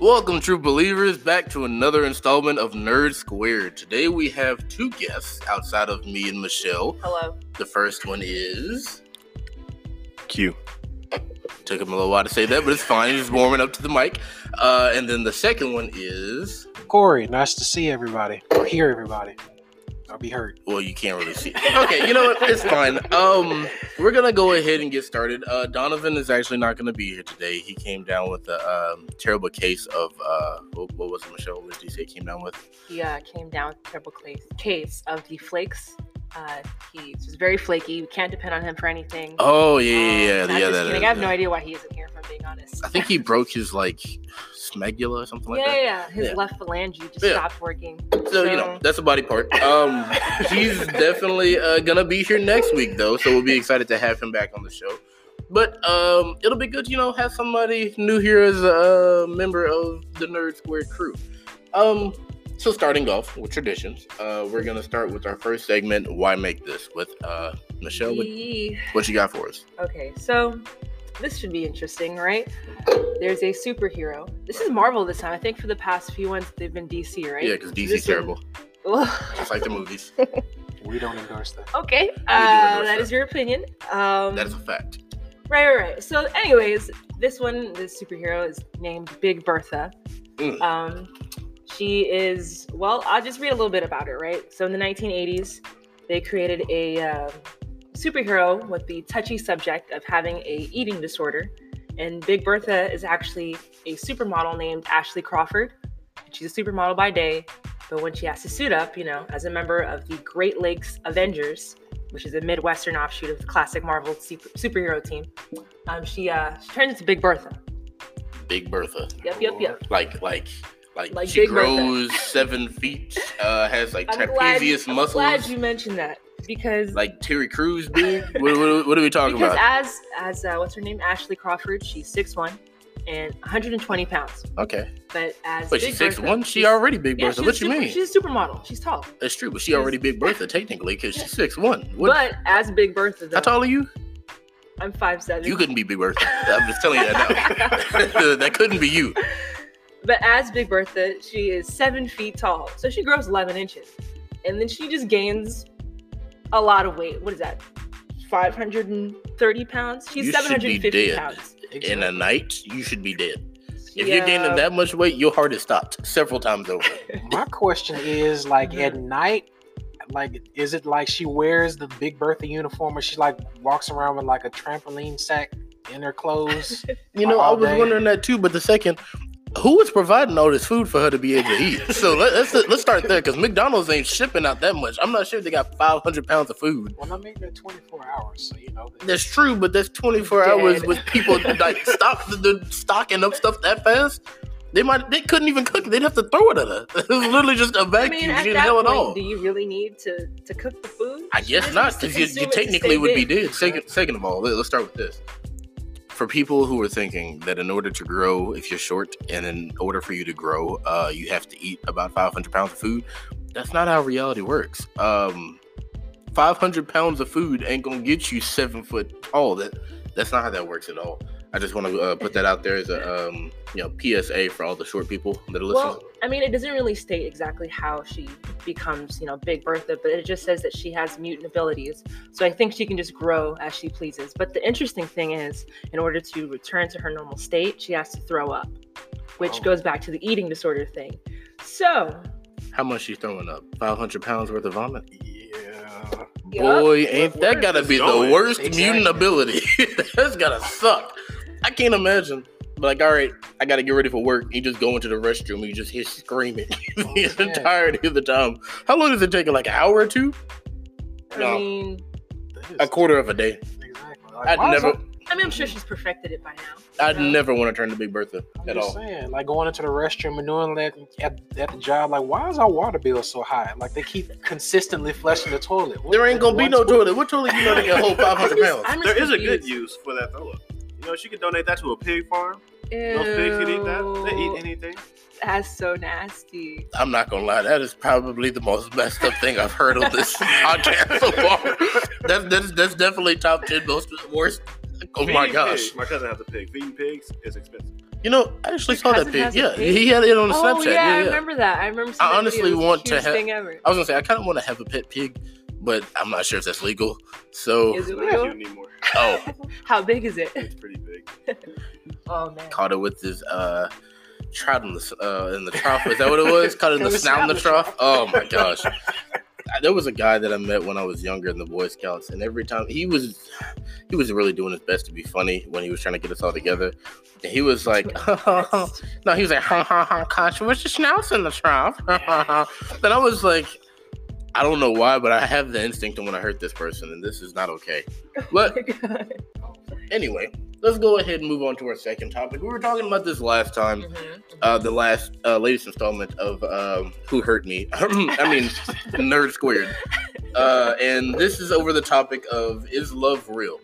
Welcome, true believers, back to another installment of Nerd Squared. Today we have two guests outside of me and Michelle. Hello. The first one is. Q. Took him a little while to say that, but it's fine. He's warming up to the mic. Uh, and then the second one is. Corey, nice to see everybody or hear everybody. I'll be hurt. Well, you can't really see. Okay, you know what? It's fine. Um, we're gonna go ahead and get started. Uh, Donovan is actually not gonna be here today. He came down with a um, terrible case of uh, what, what was it, Michelle? What did you say? He came down with? He uh, came down with a terrible case, case of the flakes. Uh, he's just very flaky. We can't depend on him for anything. Oh yeah, yeah, Um, yeah. not yeah just that, I have no idea why he isn't here, if I'm being honest. I think he broke his like smegula or something like yeah, that. yeah, His Yeah. left phalange just Yeah. stopped working. So you know that's a body part. Um, he's definitely uh, gonna be here next week though, so we'll be excited to have him back on the show. But um, it'll be good, you know, have somebody new here as a uh, member of the Nerd Squared crew. Um, so starting off with traditions, uh, we're gonna start with our first segment. Why make this with uh, Michelle? What, what you got for us? Okay, so this should be interesting, right? There's a superhero. This is Marvel this time. I think for the past few ones they've been DC, right? Yeah, because DC's This one- terrible, just like the movies. We don't endorse that. Okay, endorse uh, that that. is your opinion. Um, That is a fact. Right, right, right. So, anyways, this one, this superhero is named Big Bertha. Mm. Um, she is well. I'll just read a little bit about her. Right. So, in the 1980s, they created a um, superhero with the touchy subject of having a eating disorder, and Big Bertha is actually a supermodel named Ashley Crawford. She's a supermodel by day, but when she has to suit up, you know, as a member of the Great Lakes Avengers, which is a Midwestern offshoot of the classic Marvel super- superhero team, um, she uh, she turns into Big Bertha. Big Bertha. Yep, yep, yep. like like like, Like she Big Bertha. grows seven feet uh has like I'm glad, trapezius I'm muscles glad you mentioned that because like terry Crews big what, what, what are we talking because about? as as uh, what's her name? Ashley Crawford, she's six one and 120 pounds. okay. But as but she's six Bertha, one she already big yeah, bertha. she's what you super- mean? She's a supermodel. She's tall. that's true but she she's- already big bertha technically because she's six one. What But as Big Bertha, though, how tall are you? I'm five seven. you couldn't be big bertha. I'm just telling you that now. That couldn't be you. But as Big Bertha, she is seven feet tall. So she grows 11 inches. And then she just gains a lot of weight. What is that? 530 pounds? She's You should be 750 dead. pounds. in a night you should be dead if Yeah. you're gaining that much weight your heart is stopped several times over My question is like Mm-hmm. at night, like is it like she wears the Big Bertha uniform or she like walks around with like a trampoline sack in her clothes? You know, I was day. wondering that too. But the second, who is providing all this food for her to be able to eat? So let, let's let's start there because McDonald's ain't shipping out that much. I'm not sure if they got 500 pounds of food. well, I mean they're 24 hours, so you know. That's true, but that's 24 hours with people like stop the, the stocking up stuff that fast. They might they couldn't even cook it. They'd have to throw it at her. It was literally just a I vacuum. mean, she at didn't that hell at point, all. do you really need to, to cook the food? I guess not, because you, you technically stay would be dead. Second, second of all, let's start with this. For people who are thinking that in order to grow, if you're short, and in order for you to grow, uh, you have to eat about 500 pounds of food, that's not how reality works. Um, 500 pounds of food ain't gonna get you seven foot tall. That that's not how that works at all. I just want to uh, put that out there as a um, you know PSA for all the short people that are listening. Well, I mean, it doesn't really state exactly how she becomes, you know, Big Bertha, but it just says that she has mutant abilities. So I think she can just grow as she pleases. But the interesting thing is, in order to return to her normal state, she has to throw up, which Oh. goes back to the eating disorder thing. So, How much she throwing up? 500 pounds worth of vomit? Yeah. Yup. Boy, ain't Where that gotta be this the worst Exactly. mutant ability? That's gotta suck. I can't imagine. But like, all right, I gotta get ready for work. You just go into the restroom and you just hear screaming oh, the Oh, yeah. entirety of the time. How long does it take? Like an hour or two? I mean, A quarter of a day. Exactly. Like, I'd never, I mean, I'm sure she's perfected it by now. I'd know? never want to turn to Big Bertha I'm at just all. saying, like going into the restroom and doing that at, at the job, like why is our water bill so high? Like they keep consistently flushing the toilet. What- There ain't gonna be no what's- toilet. What toilet you know to get hold 500 just- pounds? I'm just There is a good use for that throw up. You know, she could donate that to a pig farm. Those pigs can eat that. They eat anything. That's so nasty. I'm not gonna lie, that is probably the most messed up thing I've heard on this podcast so far. That's that's that's definitely top ten most worst. Oh my gosh. pigs- My cousin has a pig. Feeding pigs is expensive. You know, I actually Your saw that cousin pic. has a Yeah, pig? he had it on the oh Snapchat. yeah, Yeah, I remember that. I remember. I honestly video. It was the want to have- thing ever. I was gonna say I kind of want to have a pet pig, but I'm not sure if that's legal. So Is it legal? oh, How big is it? It's pretty big. Oh man. caught it with his uh trout in the uh in the trough. Is that what it was? Caught it in the snout in the trough. Oh my gosh. There was a guy that I met when I was younger in the Boy Scouts, and every time he was, he was really doing his best to be funny when he was trying to get us all together. And he was like, no, he was like, ha ha ha, gosh, what's your schnauzer in the trough? then I was like, I don't know why, but I have the instinct to want to hurt this person, and this is not okay. But anyway, let's go ahead and move on to our second topic. We were talking about this last time, Mhm. uh, the last uh, latest installment of um, Who Hurt Me? I mean, Nerd Squared. Uh, and this is over the topic of Is love real?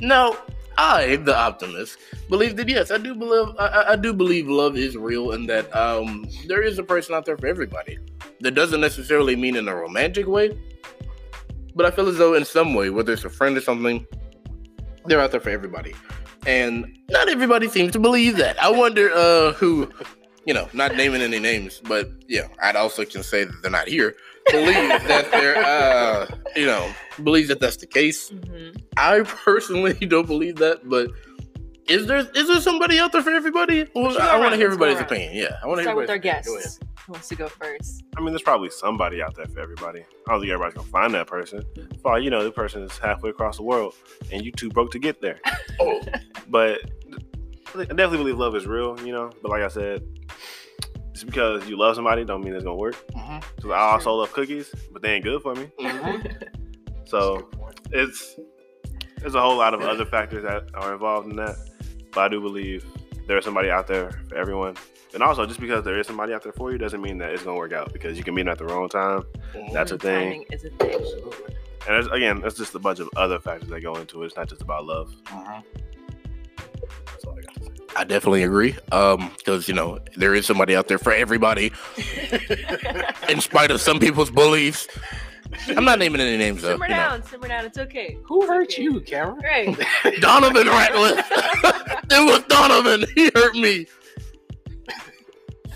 Now, I, the optimist, believe that yes, I do believe I, I- do believe love is real, and that um, there is a person out there for everybody. That doesn't necessarily mean in a romantic way, but I feel as though in some way, whether it's a friend or something, they're out there for everybody. And not everybody seems to believe that. I wonder uh, who, you know, not naming any names, but yeah, I'd also can say that they're not here. Believe that they're, uh, you know, believe that that's the case. Mhm. I personally don't believe that, but is there is there somebody out there for everybody? Well, I want to hear let's everybody's around. opinion. Yeah, I want to hear Start with our everybody's opinion. Go guests. Who wants to go first? I mean, there's probably somebody out there for everybody. I don't think everybody's gonna find that person. For you know, the person is halfway across the world, and you too broke to get there. Oh, But I definitely believe love is real. You know, but like I said, just because you love somebody, don't mean it's gonna work. mhm, Because I also love cookies, but they ain't good for me. mhm. So it's there's a whole lot of other factors that are involved in that. But I do believe there's somebody out there for everyone. And also, just because there is somebody out there for you doesn't mean that it's gonna work out. Because you can meet them at the wrong time. That's a thing. Timing is a thing. And there's, again, that's just a bunch of other factors that go into it. It's not just about love. I definitely agree. Um, because you know there is somebody out there for everybody, in spite of some people's beliefs. I'm not naming any names though. simmer you know. down, simmer down. It's okay. Who It's hurt okay. you, Cameron? Right. Donovan Ratliff. it was Donovan. He hurt me.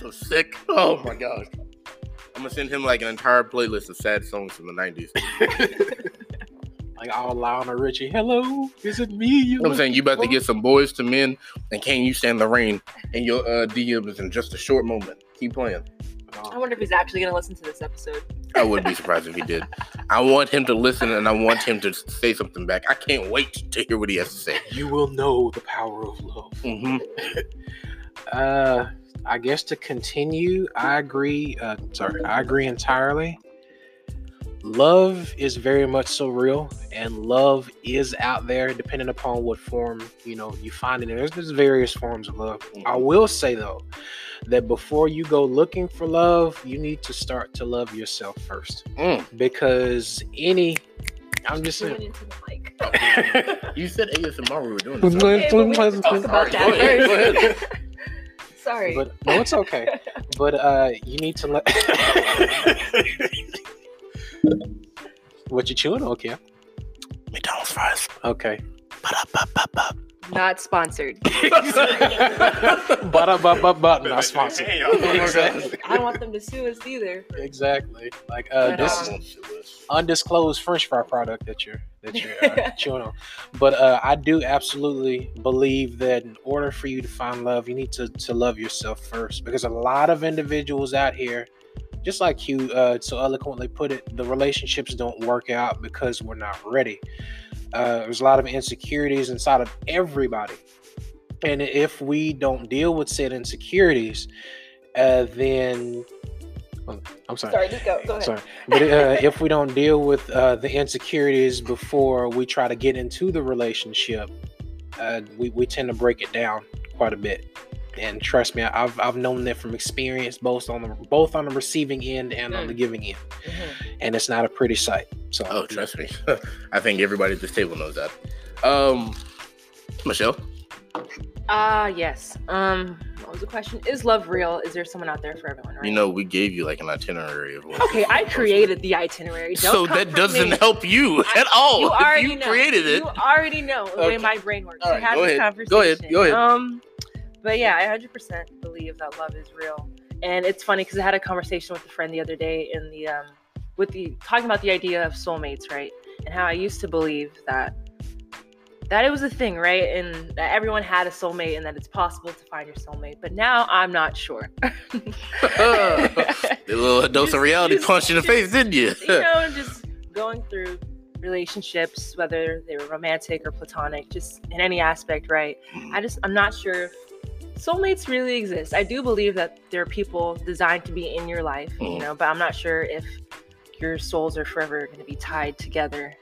So sick. Oh my gosh. I'm gonna send him like an entire playlist of sad songs from the 90s. Like all Lionel Richie. Hello, is it me? You You know what I'm saying? You about to get some Boyz II Men and can you stand the rain? And your uh, DM is in just a short moment. Keep playing. I wonder if he's actually gonna listen to this episode. I wouldn't be surprised if he did. I want him to listen and I want him to say something back. I can't wait to hear what he has to say. You will know the power of love. hmm Uh, I guess to continue, I agree. Uh, sorry, I agree entirely. Love is very much so real, and love is out there, depending upon what form you know you find it. in. There's, there's various forms of love. I will say though that before you go looking for love, you need to start to love yourself first, Mm. because any. I'm just Tune saying. into the mic. You said ASMR we were doing this. Okay, but we talk about sorry. Go ahead, go that first. Sorry. But no, it's okay. But uh, you need to let. what you chewing? Okay. McDonald's fries. Okay. Ba-da-ba-ba-ba. Not sponsored. not sponsored. Hey, my exactly. I don't want them to sue us either. Exactly. Like uh, But, this um, undisclosed French fry product that you're that you're uh, chewing on. But uh, I do absolutely believe that in order for you to find love, you need to to love yourself first. Because a lot of individuals out here, just like you uh, so eloquently put it, the relationships don't work out because we're not ready. Uh, there's a lot of insecurities inside of everybody, and if we don't deal with said insecurities, uh, then oh, I'm sorry. Sorry, just go. Go ahead. Sorry, but uh, if we don't deal with uh, the insecurities before we try to get into the relationship, uh, we we tend to break it down quite a bit. And trust me, I've I've known that from experience, both on the both on the receiving end and on Mm. the giving end, Mhm. and it's not a pretty sight. So, Oh, trust me. I think everybody at this table knows that. Um, Michelle. Ah, yes. Um, what was the question? Is love real? Is there someone out there for everyone? Right. You know, we gave you like an itinerary of what. Okay, I created the itinerary. Don't So that doesn't me. help you at all. You already you know. created it. You already know the Okay. way my brain works. All We had go this ahead. conversation. Go ahead. Go ahead. Um, but yeah, I 100% believe that love is real. And it's funny because I had a conversation with a friend the other day in the um, with the talking about the idea of soulmates, right? And how I used to believe that that it was a thing, right? And that everyone had a soulmate and that it's possible to find your soulmate. But now I'm not sure. a little dose Just- of reality just- punch in the just, face, didn't you? you know, just going through relationships, whether they were romantic or platonic, just in any aspect, right? I just I'm not sure if soulmates really exist. I do believe that there are people designed to be in your life, you Mhm. know, but I'm not sure if your souls are forever going to be tied together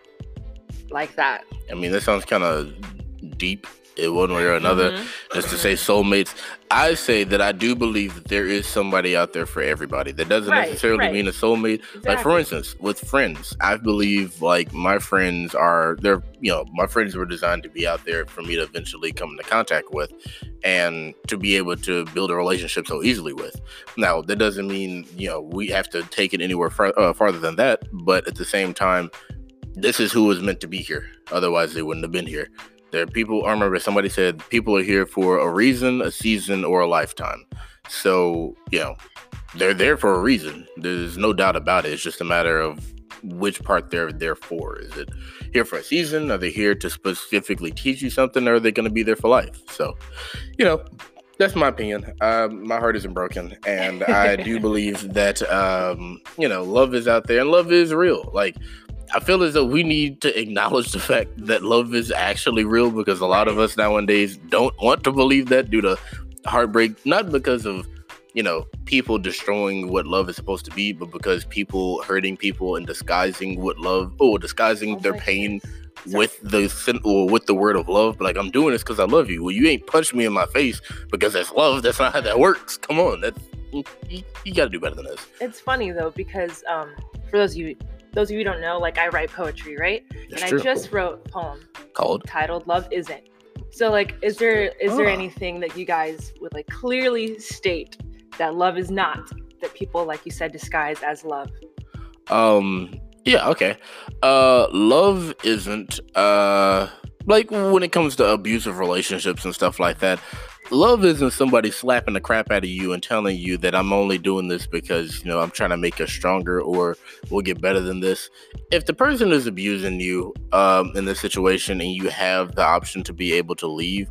like that. I mean, that sounds kind of deep in one way or another. Mhm. Just to say soulmates, I say that I do believe that there is somebody out there for everybody. That doesn't Right, necessarily right. mean a soulmate. Like for instance, with friends, I believe like my friends are they're you know my friends were designed to be out there for me to eventually come into contact with, and to be able to build a relationship so easily with. Now that doesn't mean you know we have to take it anywhere far, uh, farther than that, but at the same time, this is who was meant to be here. Otherwise, they wouldn't have been here. There are people. I remember somebody said people are here for a reason, a season, or a lifetime. So you know they're there for a reason. There's no doubt about it. It's just a matter of which part they're there for. Is it here for a season? Are they here to specifically teach you something, or are they going to be there for life? So, you know, that's my opinion. Um, my heart isn't broken, and I do believe that um, you know love is out there and love is real. Like. I feel as though we need to acknowledge the fact that love is actually real because a lot of us nowadays don't want to believe that due to heartbreak, not because of you know people destroying what love is supposed to be, but because people hurting people and disguising what love or disguising Oh their pain goodness. with the or with the word of love. But like I'm doing this because I love you. Well, you ain't punched me in my face because that's love. That's not how that works. Come on, that's you, you got to do better than this. It's funny though because um, for those of you those of you who don't know, like I write poetry, right? That's and true. I just wrote a poem Called titled "Love Isn't." So, like, is there is there Ah. anything that you guys would like clearly state that love is not that people, like you said, disguise as love? Um. Yeah. Okay. Uh. Love isn't. Uh. Like when it comes to abusive relationships and stuff like that. Love isn't somebody slapping the crap out of you and telling you that I'm only doing this because you know I'm trying to make us stronger or we'll get better than this. If the person is abusing you um, in this situation and you have the option to be able to leave,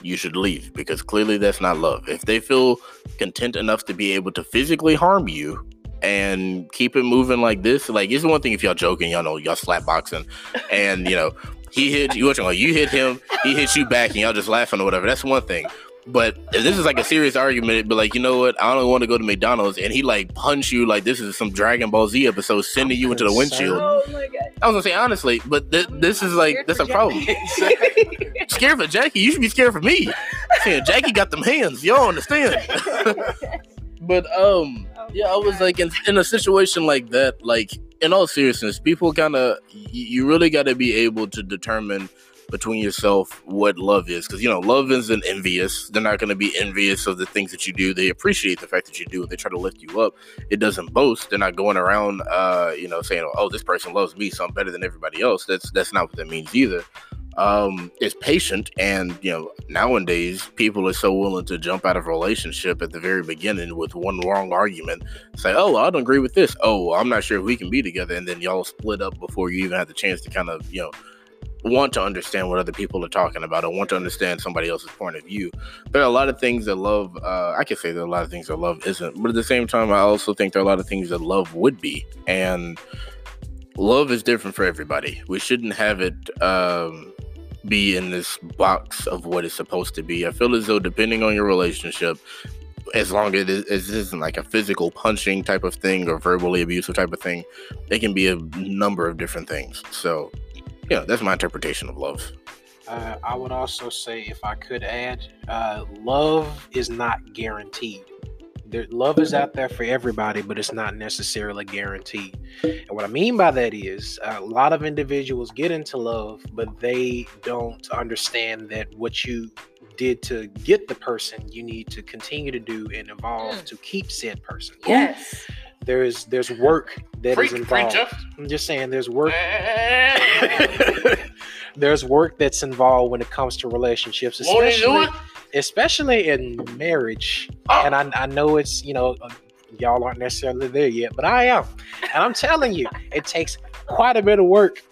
you should leave because clearly that's not love. If they feel content enough to be able to physically harm you and keep it moving like this, like it's one thing if y'all joking, y'all know y'all slap boxing, and you know he hit you, what you you hit him, he hits you back, and y'all just laughing or whatever. That's one thing. But if this is like a serious argument, it'd like, you know what? I don't want to go to McDonald's, and he like punch you like this is some Dragon Ball Z episode, sending you into the windshield. Oh my god! I was gonna say honestly, but th- this is like that's a problem. Scared for Jackie, you should be scared for me. Saying Jackie got them hands, you don't understand. but um, yeah, I was like in, in a situation like that. Like in all seriousness, people kind of you really got to be able to determine between yourself what love is. Because you know love isn't envious. They're not going to be envious of the things that you do. They appreciate the fact that you do they try to lift you up. It doesn't boast. They're not going around uh you know saying oh this person loves me so i'm better than everybody else. That's that's not what that means either. Um it's patient and you know nowadays people are so willing to jump out of relationship at the very beginning with one wrong argument. Say oh i don't agree with this. Oh i'm not sure if we can be together. And then y'all split up before you even have the chance to kind of you know want to understand what other people are talking about or want to understand somebody else's point of view. There are a lot of things that love, uh, I could say there are a lot of things that love isn't, but at the same time, I also think there are a lot of things that love would be. And love is different for everybody. We shouldn't have it um, be in this box of what it's supposed to be. I feel as though, depending on your relationship, as long as it isn't like a physical punching type of thing or verbally abusive type of thing, it can be a number of different things. So, yeah, that's my interpretation of love. Uh, I would also say, if I could add, uh, love is not guaranteed. There, love is out there for everybody, but it's not necessarily guaranteed. And what I mean by that is, a lot of individuals get into love, but they don't understand that what you did to get the person, you need to continue to do and evolve Mm. to keep said person. Yes. There's there's work that is Preach, involved. I'm just saying, there's work there's work that's involved when it comes to relationships, Won't he do especially especially in marriage. And I, I know it's you know uh, y'all aren't necessarily there yet, but I am, and I'm telling you, it takes quite a bit of work.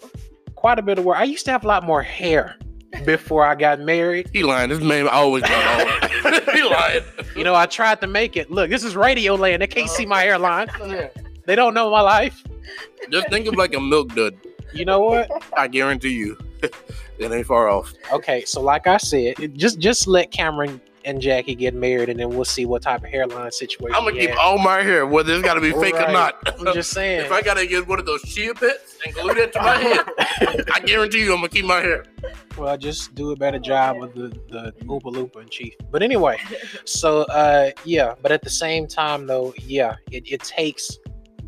Quite a bit of work. I used to have a lot more hair before I got married. He lying. This man always got on. he lying. You know, I tried to make it. Look, this is radio land. They can't see my hairline. They don't know my life. Just think of like a milk dud. You know what? I guarantee you, it ain't far off. Okay, so like I said, just just let Cameron and Jackie get married, and then we'll see what type of hairline situation. I'm gonna keep has. all my hair, whether it's gotta be fake or not. I'm just saying. if I gotta get one of those chia pets and glue that to my head, I guarantee you I'm gonna keep my hair. Well, I just do a better job with the the Oompa Loompa in chief. But anyway, so uh yeah, but at the same time though, yeah, it, it takes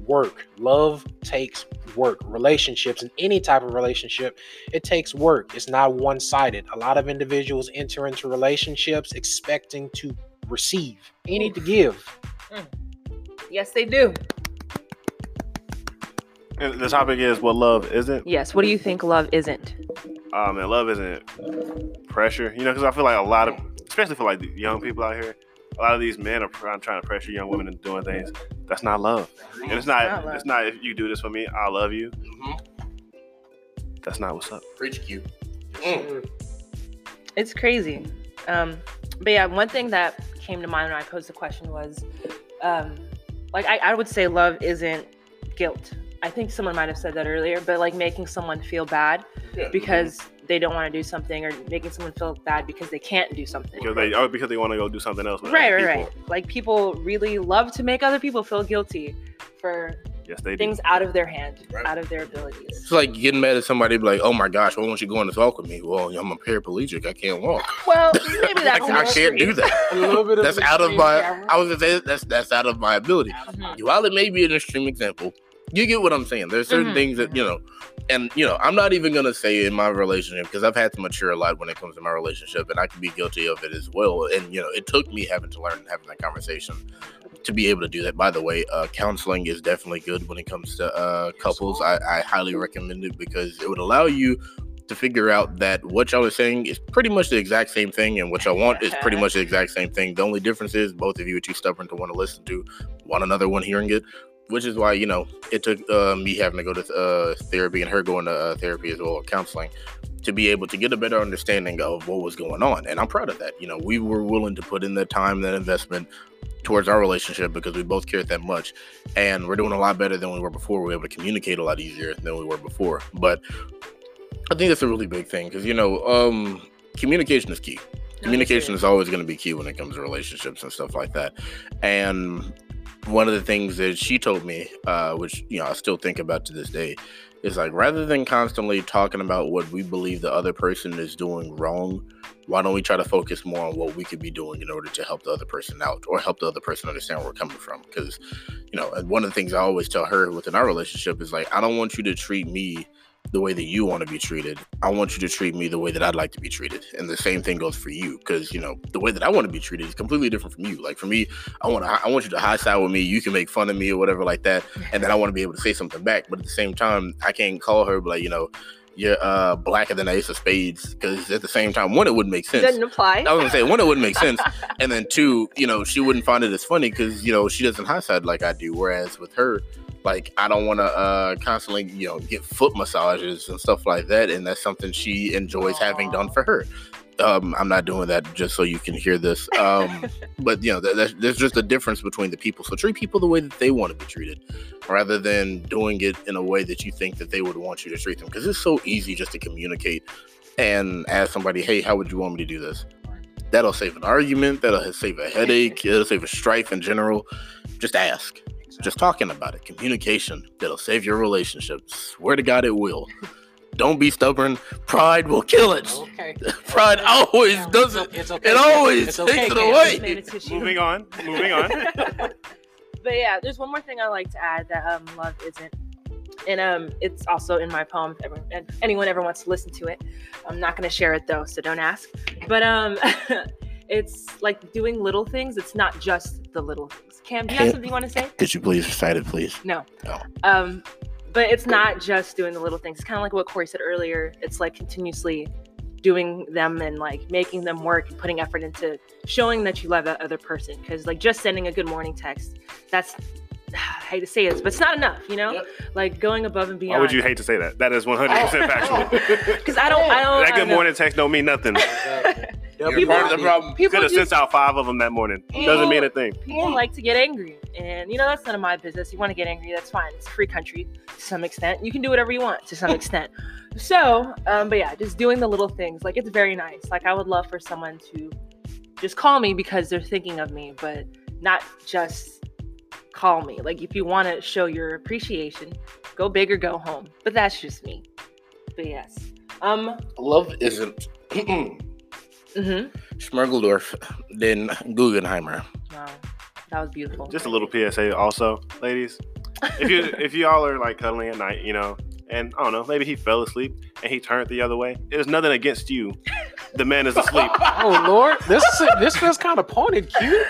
work. Love takes work. Relationships and any type of relationship, it takes work. It's not one-sided. A lot of individuals enter into relationships expecting to receive. You need to give. Yes, they do. And the topic is what love isn't. Yes. What do you think love isn't? Um, and love isn't pressure. You know, because I feel like a lot of, especially for like the young people out here, a lot of these men are trying, trying to pressure young women into doing things. That's not love. And it's not. not it's not. If you do this for me, I love you. Mhm. That's not what's up. Preach cute. Mm. It's crazy. Um, but yeah, one thing that came to mind when I posed the question was, um, like I, I would say love isn't guilt. I think someone might have said that earlier, but like making someone feel bad Yeah. because they don't want to do something, or making someone feel bad because they can't do something. Because they, oh, because they want to go do something else. With Right, right, people. right. Like people really love to make other people feel guilty for Yes, they do. things out of their hand, Right. out of their abilities. It's like getting mad at somebody, be like, "Oh my gosh, why won't you go on this walk with me?" Well, I'm a paraplegic. I can't walk. Well, maybe I, that's I can't do that. A little bit of That's out of my. camera. I was gonna say that's that's out of my ability. Mhm. While it may be an extreme example, you get what I'm saying. There's certain Mhm, things that you know, and you know, I'm not even gonna say in my relationship because I've had to mature a lot when it comes to my relationship, and I can be guilty of it as well. And you know, it took me having to learn and having that conversation to be able to do that. By the way, uh, counseling is definitely good when it comes to uh, couples. I, I highly recommend it because it would allow you to figure out that what y'all are saying is pretty much the exact same thing, and what y'all want is pretty much the exact same thing. The only difference is both of you are too stubborn to want to listen to one another when hearing it, which is why you know it took uh, me having to go to uh, therapy and her going to uh, therapy as well, counseling, to be able to get a better understanding of what was going on. And I'm proud of that. You know, we were willing to put in that time, that investment towards our relationship because we both cared that much, and we're doing a lot better than we were before. We're able to communicate a lot easier than we were before, but. I think that's a really big thing because you know, um, communication is key. Communication is always going to be key when it comes to relationships and stuff like that. And one of the things that she told me, uh, which you know I still think about to this day, is like rather than constantly talking about what we believe the other person is doing wrong, why don't we try to focus more on what we could be doing in order to help the other person out or help the other person understand where we're coming from? Because you know, one of the things I always tell her within our relationship is like, I don't want you to treat me the way that you want to be treated. I want you to treat me the way that I'd like to be treated. And the same thing goes for you because, you know, the way that I want to be treated is completely different from you. Like for me, I want to I want you to high side with me. You can make fun of me or whatever like that, and then I want to be able to say something back. But at the same time, I can't call her but like, you know, you're uh blacker than the ace of spades because at the same time, one, it wouldn't make sense. Doesn't apply. I was gonna say one, it wouldn't make sense, and then two, you know, she wouldn't find it as funny because you know she doesn't high side like I do. Whereas with her, like I don't want to uh constantly you know get foot massages and stuff like that, and that's something she enjoys having done for her. Um, I'm not doing that just so you can hear this. Um, but you know, th- there's, there's just a difference between the people. So treat people the way that they want to be treated, rather than doing it in a way that you think that they would want you to treat them. Because it's so easy just to communicate and ask somebody, "Hey, how would you want me to do this?" That'll save an argument. That'll save a headache. It'll save a strife in general. Just ask. Just talking about it. Communication. That'll save your relationship. Swear to God, it will. Don't be stubborn. Pride will kill it. Okay. Pride always does it. It's okay. It always It's okay, takes it away. Made a tissue. Moving on. Moving on. but yeah, there's one more thing I like to add that um, love isn't, and um, it's also in my poem. If everyone, if anyone ever wants to listen to it, I'm not gonna share it though, so don't ask. But um, it's like doing little things. It's not just the little things. Cam, do you have something you want to say? Could you please recite it, please? No. No. Um, but it's not just doing the little things. It's kind of like what Corey said earlier. It's like continuously doing them and like making them work and putting effort into showing that you love that other person. Because like just sending a good morning text, that's I hate to say this, but it's not enough, you know. Yep. Like going above and beyond. Why would you hate to say that? That is 100% factual. Because I don't, I don't. that good morning text don't mean nothing. You're People- part of the problem. People Could have sent out five of them that morning. Doesn't mean a thing. people like to get angry. And you know that's none of my business. You want to get angry that's fine. It's a free country to some extent. You can do whatever you want to some extent. So um, but yeah just doing the little things. Like it's very nice. Like i would love for someone to just call me because they're thinking of me but not just call me. Like if you want to show your appreciation go big or go home. But that's just me. But yes. Um Love isn't hmm Schmergeldorf, then Guggenheimer. wow that was beautiful Just a little PSA also, ladies. If you if y'all are like cuddling at night, you know, and I don't know, maybe he fell asleep and he turned the other way. There's nothing against you. The man is asleep. Oh Lord, this this feels kind of pointed, cute.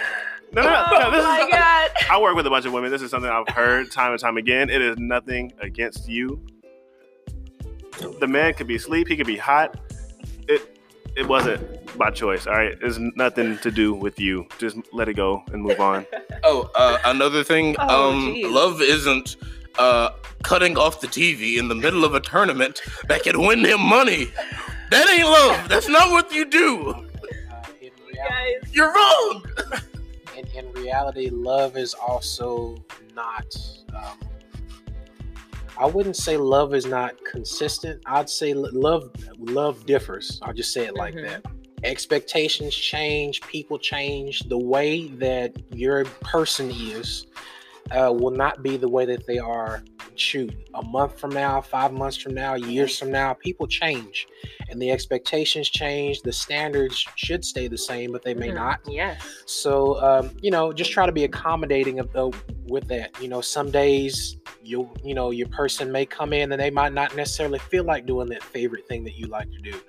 No, no, no. oh no, this my is, god I work with a bunch of women. This is something I've heard time and time again. It is nothing against you. The man could be asleep. He could be hot. It it wasn't by choice. All right, it's nothing to do with you. Just let it go and move on. Oh, uh, another thing. Oh, um, geez. love isn't uh, cutting off the TV in the middle of a tournament that can win him money. That ain't love. That's not what you do. Uh, in, reality, guys You're wrong. in, in reality, love is also not. Um, I wouldn't say love is not consistent. I'd say love love differs. I'll just say it like Mhm. that. Expectations change, people change. The way that your person is uh, will not be the way that they are. Shoot, a month from now, five months from now, years from now, people change, and the expectations change. The standards should stay the same, but they may Mhm. not. yes So, um, you know, just try to be accommodating of, uh, with that. You know, some days you you know your person may come in and they might not necessarily feel like doing that favorite thing that you like to do,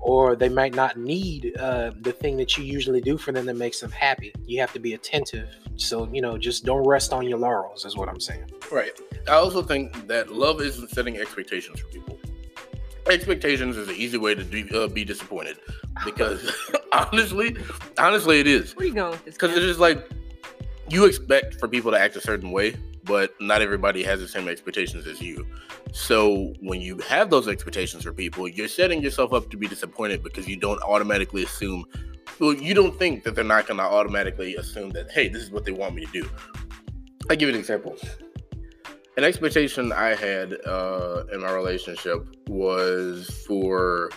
or they might not need uh, the thing that you usually do for them that makes them happy. You have to be attentive. So, you know, just don't rest on your laurels, is what I'm saying. Right. I also think that love isn't setting expectations for people. Expectations is an easy way to do, uh, be disappointed because honestly, honestly, it is. where are you going with this Because it's just like you expect for people to act a certain way, but not everybody has the same expectations as you. So when you have those expectations for people, you're setting yourself up to be disappointed because you don't automatically assume, well, you don't think that they're not going to automatically assume that, hey, this is what they want me to do. I give you an example. An expectation I had uh, in my relationship was for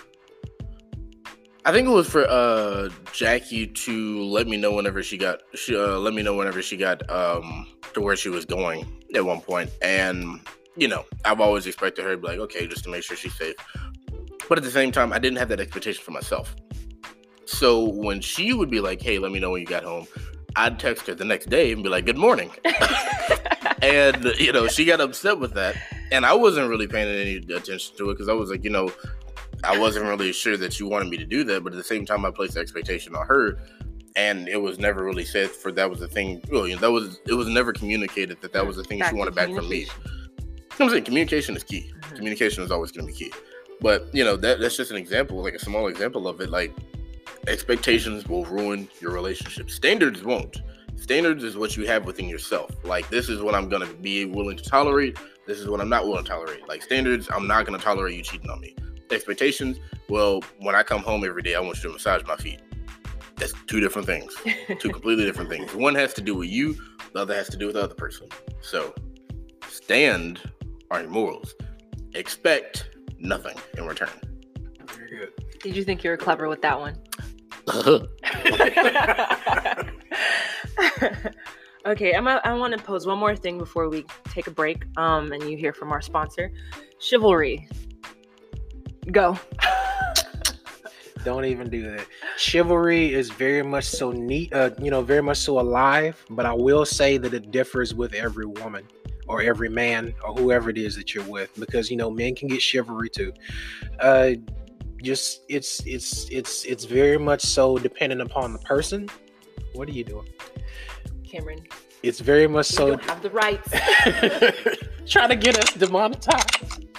I think it was for uh Jackie to let me know whenever she got she uh, let me know whenever she got um to where she was going at one point. And you know I've always expected her to be like okay just to make sure she's safe. But at the same time I didn't have that expectation for myself. So when she would be like hey let me know when you got home I'd text her the next day and be like good morning. And you know she got upset with that. And I wasn't really paying any attention to it because I was like you know I wasn't really sure that you wanted me to do that, but at the same time, I placed the expectation on her, and it was never really said for that was the thing. Well, you know, that was it was never communicated that that was the thing Back she wanted back from me. communication. I'm saying communication is key. Mhm. Communication is always going to be key. But you know, that that's just an example, like a small example of it. Like expectations will ruin your relationship. Standards won't. Standards is what you have within yourself. Like this is what I'm gonna be willing to tolerate. This is what I'm not willing to tolerate. Like standards, I'm not gonna tolerate you cheating on me. Expectations, well, when I come home every day, I want you to massage my feet. That's two different things. two completely different things. One has to do with you, the other has to do with the other person. So stand on your morals. Expect nothing in return. Very good. Did you think you were clever with that one? okay, I'm a, I want to pose one more thing before we take a break. Um, and you hear from our sponsor, Chivalry. Go. Don't even do that. Chivalry is very much so neat, uh, you know, very much so alive. But I will say that it differs with every woman or every man or whoever it is that you're with, because you know men can get chivalry too. Uh, just it's it's it's it's very much so dependent upon the person. What are you doing? Cameron, It's very much you so don't have the rights. trying to get us demonetized.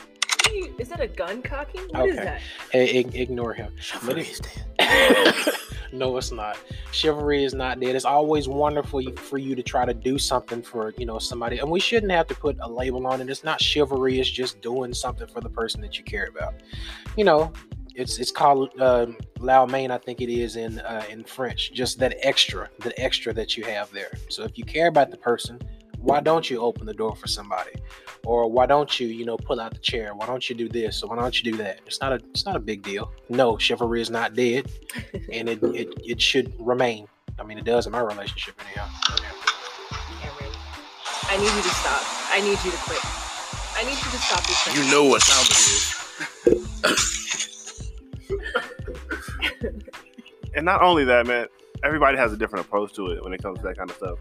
You- is that a gun cocking? What is Okay. that? Hey, ig- ignore him. Chivalry is dead. no, it's not. Chivalry is not dead. It's always wonderful for you to try to do something for you know somebody, and we shouldn't have to put a label on it. It's not chivalry. It's just doing something for the person that you care about. You know, it's it's called um, Lao mein, I think it is in uh, in French. Just that extra, the extra that you have there. So if you care about the person, why don't you open the door for somebody? Or why don't you, you know, pull out the chair? Why don't you do this? Or why don't you do that? It's not a it's not a big deal. No, chivalry is not dead and it, it it should remain. I mean, it does in my relationship anyhow. Cameron, I need you to stop. I need you to quit. I need you to stop this. You know what time it is. And not only that, man, everybody has a different approach to it when it comes to that kind of stuff.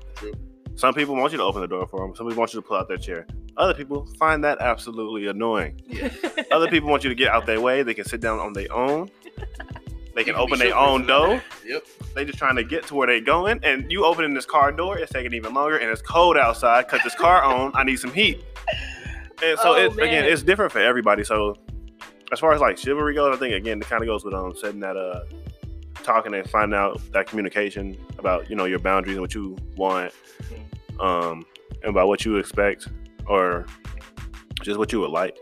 True. Some people want you to open the door for them. Some people want you to pull out their chair. Other people find that absolutely annoying. Other people want you to get out their way. They can sit down on their own. They can You open their own door. that. Yep. They just trying to get to where they going, and you opening this car door, it's taking even longer, and it's cold outside. Cut this car on. I need some heat. And so Oh, it, again, it's different for everybody. So as far as like chivalry goes, I think again it kind of goes with um setting that uh talking and finding out that communication about you know your boundaries and what you want, um, and about what you expect or just what you would like.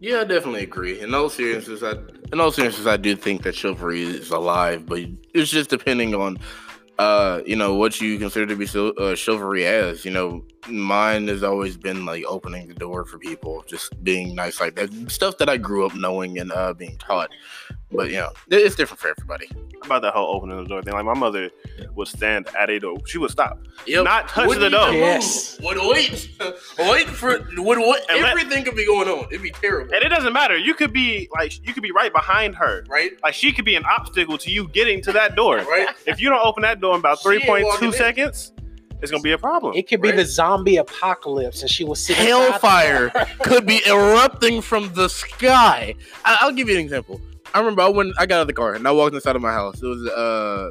Yeah, I definitely agree. In all seriousness, I in all seriousness, I do think that chivalry is alive, but it's just depending on, uh, you know, what you consider to be sil- uh, chivalry as. You know, mine has always been like opening the door for people, just being nice like that. Stuff that I grew up knowing and uh, being taught. But you know, it's different for everybody. About that whole opening the door thing, like my mother would stand at a door, she would stop, Yep. not touch Wouldn't the door. even Yes. move. Would wait. wait for would wait. And let- Everything could be going on. It'd be terrible. And it doesn't matter. You could be like you could be right behind her. right? Like she could be an obstacle to you getting to that door. Right? If you don't open that door in about three point two ain't three point walking two in. seconds, it's gonna be a problem. It could be Right. the zombie apocalypse, and she was sitting inside the Hellfire could be erupting from the sky. I- I'll give you an example. I remember I when I got out of the car and I walked inside of my house. It was uh,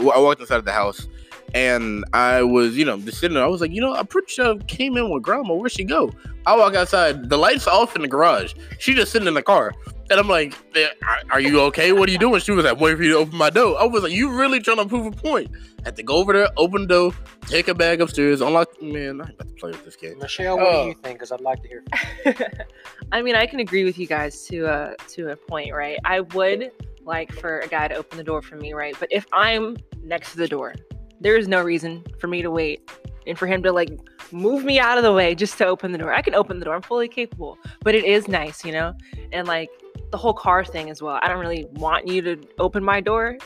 I walked inside of the house and I was, you know, just sitting there. I was like, you know, I'm pretty sure I came in with grandma. Where'd she go? I walk outside. The lights off in the garage. She just sitting in the car. And I'm like, "Eh, are- are you okay? What are you doing? She was like, waiting for you to open my door. I was like, you really trying to prove a point? I Had to go over there, open the door, take a bag upstairs, unlock. Man, I ain't about to play with this game. Michelle, what Oh. do you think? Because I'd like to hear. I mean, I can agree with you guys to a to a point, right? I would like for a guy to open the door for me, right? But if I'm next to the door, there is no reason for me to wait and for him to like move me out of the way just to open the door. I can open the door. I'm fully capable. But it is nice, you know? And like the whole car thing as well. I don't really want you to open my door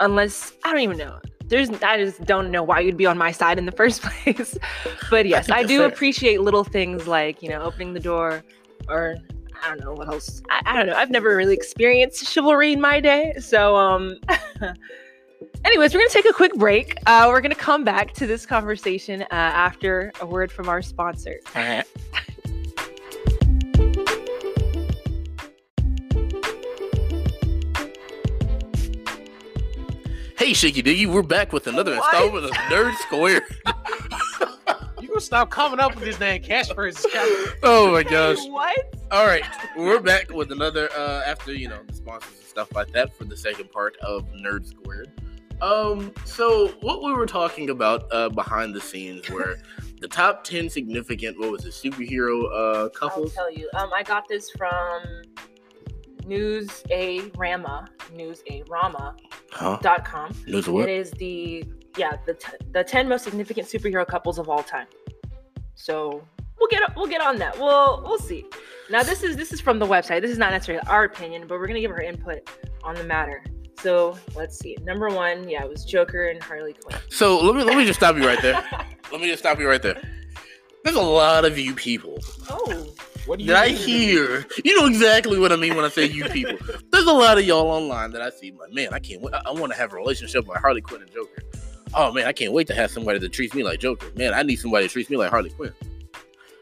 unless I don't even know. There's I just don't know why you'd be on my side in the first place. but yes, think I do appreciate little things like, you know, opening the door or I don't know what else. I, I don't know. I've never really experienced chivalry in my day. So um anyways, we're gonna take a quick break. Uh we're gonna come back to this conversation uh, after a word from our sponsor. Hey, Shaky Diggy, we're back with another What? installment of Nerd Square. You gonna stop coming up with this damn catchphrases, Captain? oh my gosh. What? All right, we're back with another uh after you know the sponsors and stuff like that for the second part of Nerd Squared. Um, so what we were talking about uh behind the scenes were the top ten significant what was it superhero uh I'll tell you. Um, I got this from News A Rama, Newsarama Huh? dot com. News of It what? is the yeah the t- the ten most significant superhero couples of all time. So we'll get we'll get on that. We'll we'll see. Now this is this is from the website. This is not necessarily our opinion, but we're gonna give our input on the matter. So let's see. Number one, yeah, it was Joker and Harley Quinn. So let me let me just stop you right there. Let me just stop you right there. There's a lot of you people oh, What do you that I hear. You know exactly what I mean when I say you people. There's a lot of y'all online that I see. Like, man, I can't wait. I, want to have a relationship like Harley Quinn and Joker. Oh man, I can't wait to have somebody that treats me like Joker. Man, I need somebody that treats me like Harley Quinn.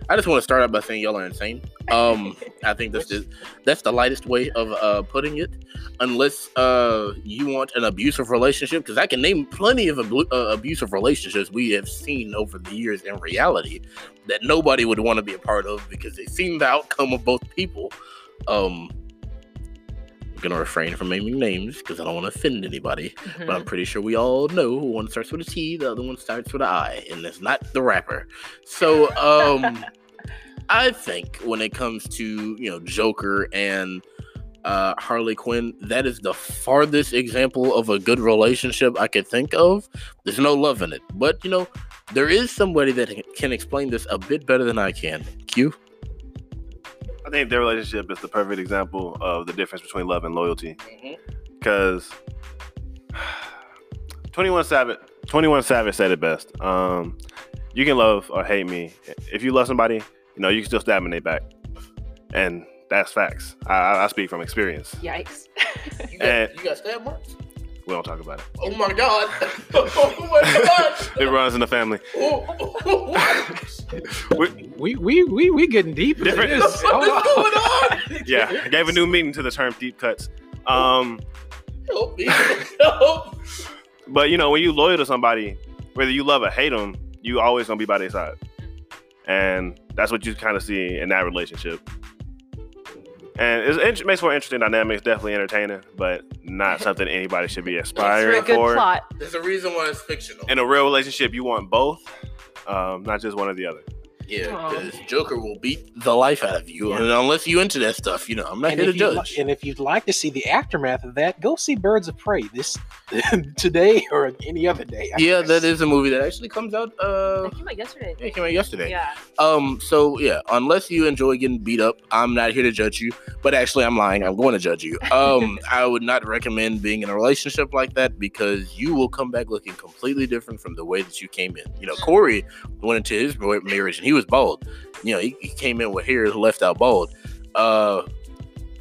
I just want to start out by saying y'all are insane. Um, I think that's the, that's the lightest way of uh, putting it. Unless uh, you want an abusive relationship, because I can name plenty of uh, abusive relationships we have seen over the years in reality that nobody would want to be a part of because they seen the outcome of both people. Um, gonna refrain from naming names because I don't want to offend anybody, but I'm pretty sure we all know who one starts with a T, the other one starts with an I, and it's not the rapper. So, um, I think when it comes to you know Joker and uh, Harley Quinn, that is the farthest example of a good relationship I could think of. There's no love in it, but you know there is somebody that can explain this a bit better than I can. Q. I think their relationship is the perfect example of the difference between love and loyalty. Because 21 Savage, 21 Savage said it best. Um, you can love or hate me. If you love somebody, you know you can still stab them in their back, and that's facts. I, I I speak from experience. Yikes. You got- And- you got stab marks? We don't talk about it. Oh my god! oh my god! It runs in the family. We, We we we we getting deep Different- this. What Hold is going on? yeah, I gave a new meaning to the term deep cuts. Um, Help me! Help! But you know, when you loyal to somebody, whether you love or hate them, you always gonna be by their side, and that's what you kind of see in that relationship. And it's, it makes for an interesting dynamic. It's definitely entertaining, but not something anybody should be aspiring to. It's a aspiring good for. plot. There's a reason why it's fictional. In a real relationship, you want both, um, not just one or the other. Yeah, Aw. because Joker will beat the life out of you, and unless you into that stuff, you know, I'm not And here to if, you'd li- judge. and if you'd like to see the aftermath of that, go see Birds of Prey this today or any other day. I yeah, guess. that is a movie that actually comes out. Uh, That came out yesterday. yeah, it came out yesterday. Yeah. Um, so yeah, unless you enjoy getting beat up, I'm not here to judge you. But actually, I'm lying. I'm going to judge you. Um, I would not recommend being in a relationship like that because you will come back looking completely different from the way that you came in. You know, Corey went into his marriage and he was bald. You know, he, he came in with hair left out bald. Uh,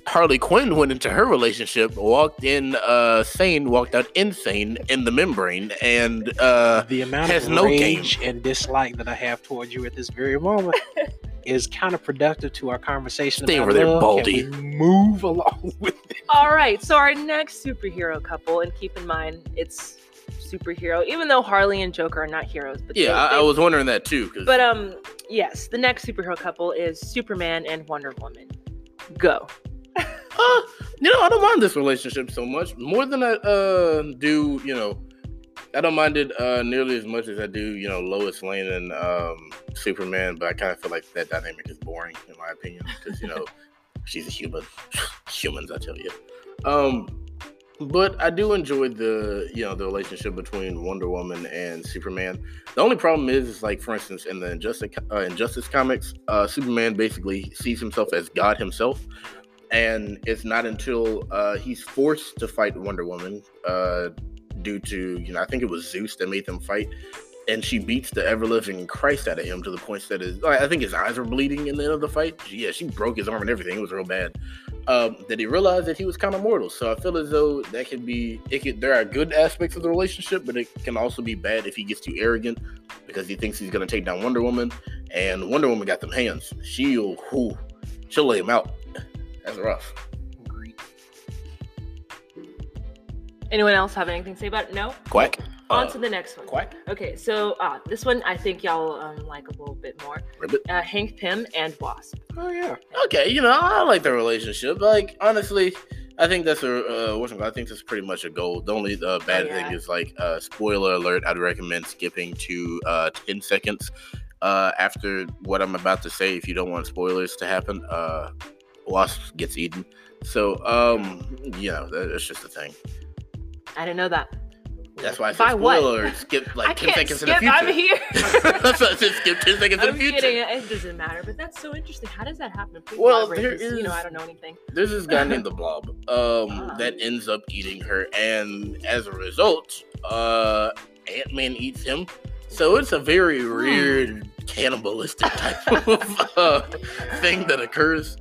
Harley Quinn went into her relationship, walked in uh, sane, walked out insane in the membrane, and uh, the amount has of no rage and dislike that I have towards you at this very moment is counterproductive to our conversation. Stay about over there. Baldy. Move along with it. All right. So our next superhero couple, and keep in mind it's superhero, even though Harley and Joker are not heroes. But yeah, they- I, I was wondering that too. 'cause- But um, yes, the next superhero couple is Superman and Wonder Woman. Go. Uh, you know, I don't mind this relationship so much. More than I uh do, you know, I don't mind it uh nearly as much as I do, you know, Lois Lane and um Superman, but I kind of feel like that dynamic is boring in my opinion because you know she's a human. Humans, I tell you. Um but I do enjoy the you know the relationship between Wonder Woman and Superman. The only problem is, is like for instance, in the Injustice uh, Injustice comics, uh, Superman basically sees himself as God himself, and it's not until uh, he's forced to fight Wonder Woman uh, due to you know I think it was Zeus that made them fight, and she beats the ever living Christ out of him to the point that his I think his eyes were bleeding in the end of the fight. Yeah, she broke his arm and everything. It was real bad. Um, that he realized that he was kind of mortal. So I feel as though that could be it. Could, there are good aspects of the relationship, but it can also be bad if he gets too arrogant because he thinks he's gonna take down Wonder Woman, and Wonder Woman got them hands. She'll, whew, she'll lay him out. That's rough. Anyone else have anything to say about it? No. Quack. On Uh, to the next one. Quack. Okay, so uh, this one I think y'all um, like a little bit more. Ribbit. Uh, Hank Pym and Wasp. Oh yeah. Okay, you know, I like the relationship. Like, honestly, I think that's a uh, what's? I think that's pretty much a goal. The only uh, bad Oh, yeah. thing is like, uh, spoiler alert. I'd recommend skipping to uh, ten seconds uh, after what I'm about to say. If you don't want spoilers to happen, uh, Wasp gets eaten. So, um, you know, that's just a thing. I didn't know that. That's why I said By what? spoiler alert. Skip like I ten can't seconds skip. in the I'm here. that's why I said skip ten seconds in I'm the future. kidding. It doesn't matter, but that's so interesting. How does that happen? Please Well, there 'cause, You know, I don't know anything. there's this guy named the Blob um, Ah. that ends up eating her, and as a result, uh, Ant Man eats him. So it's a very Hmm. weird cannibalistic type of uh, thing that occurs.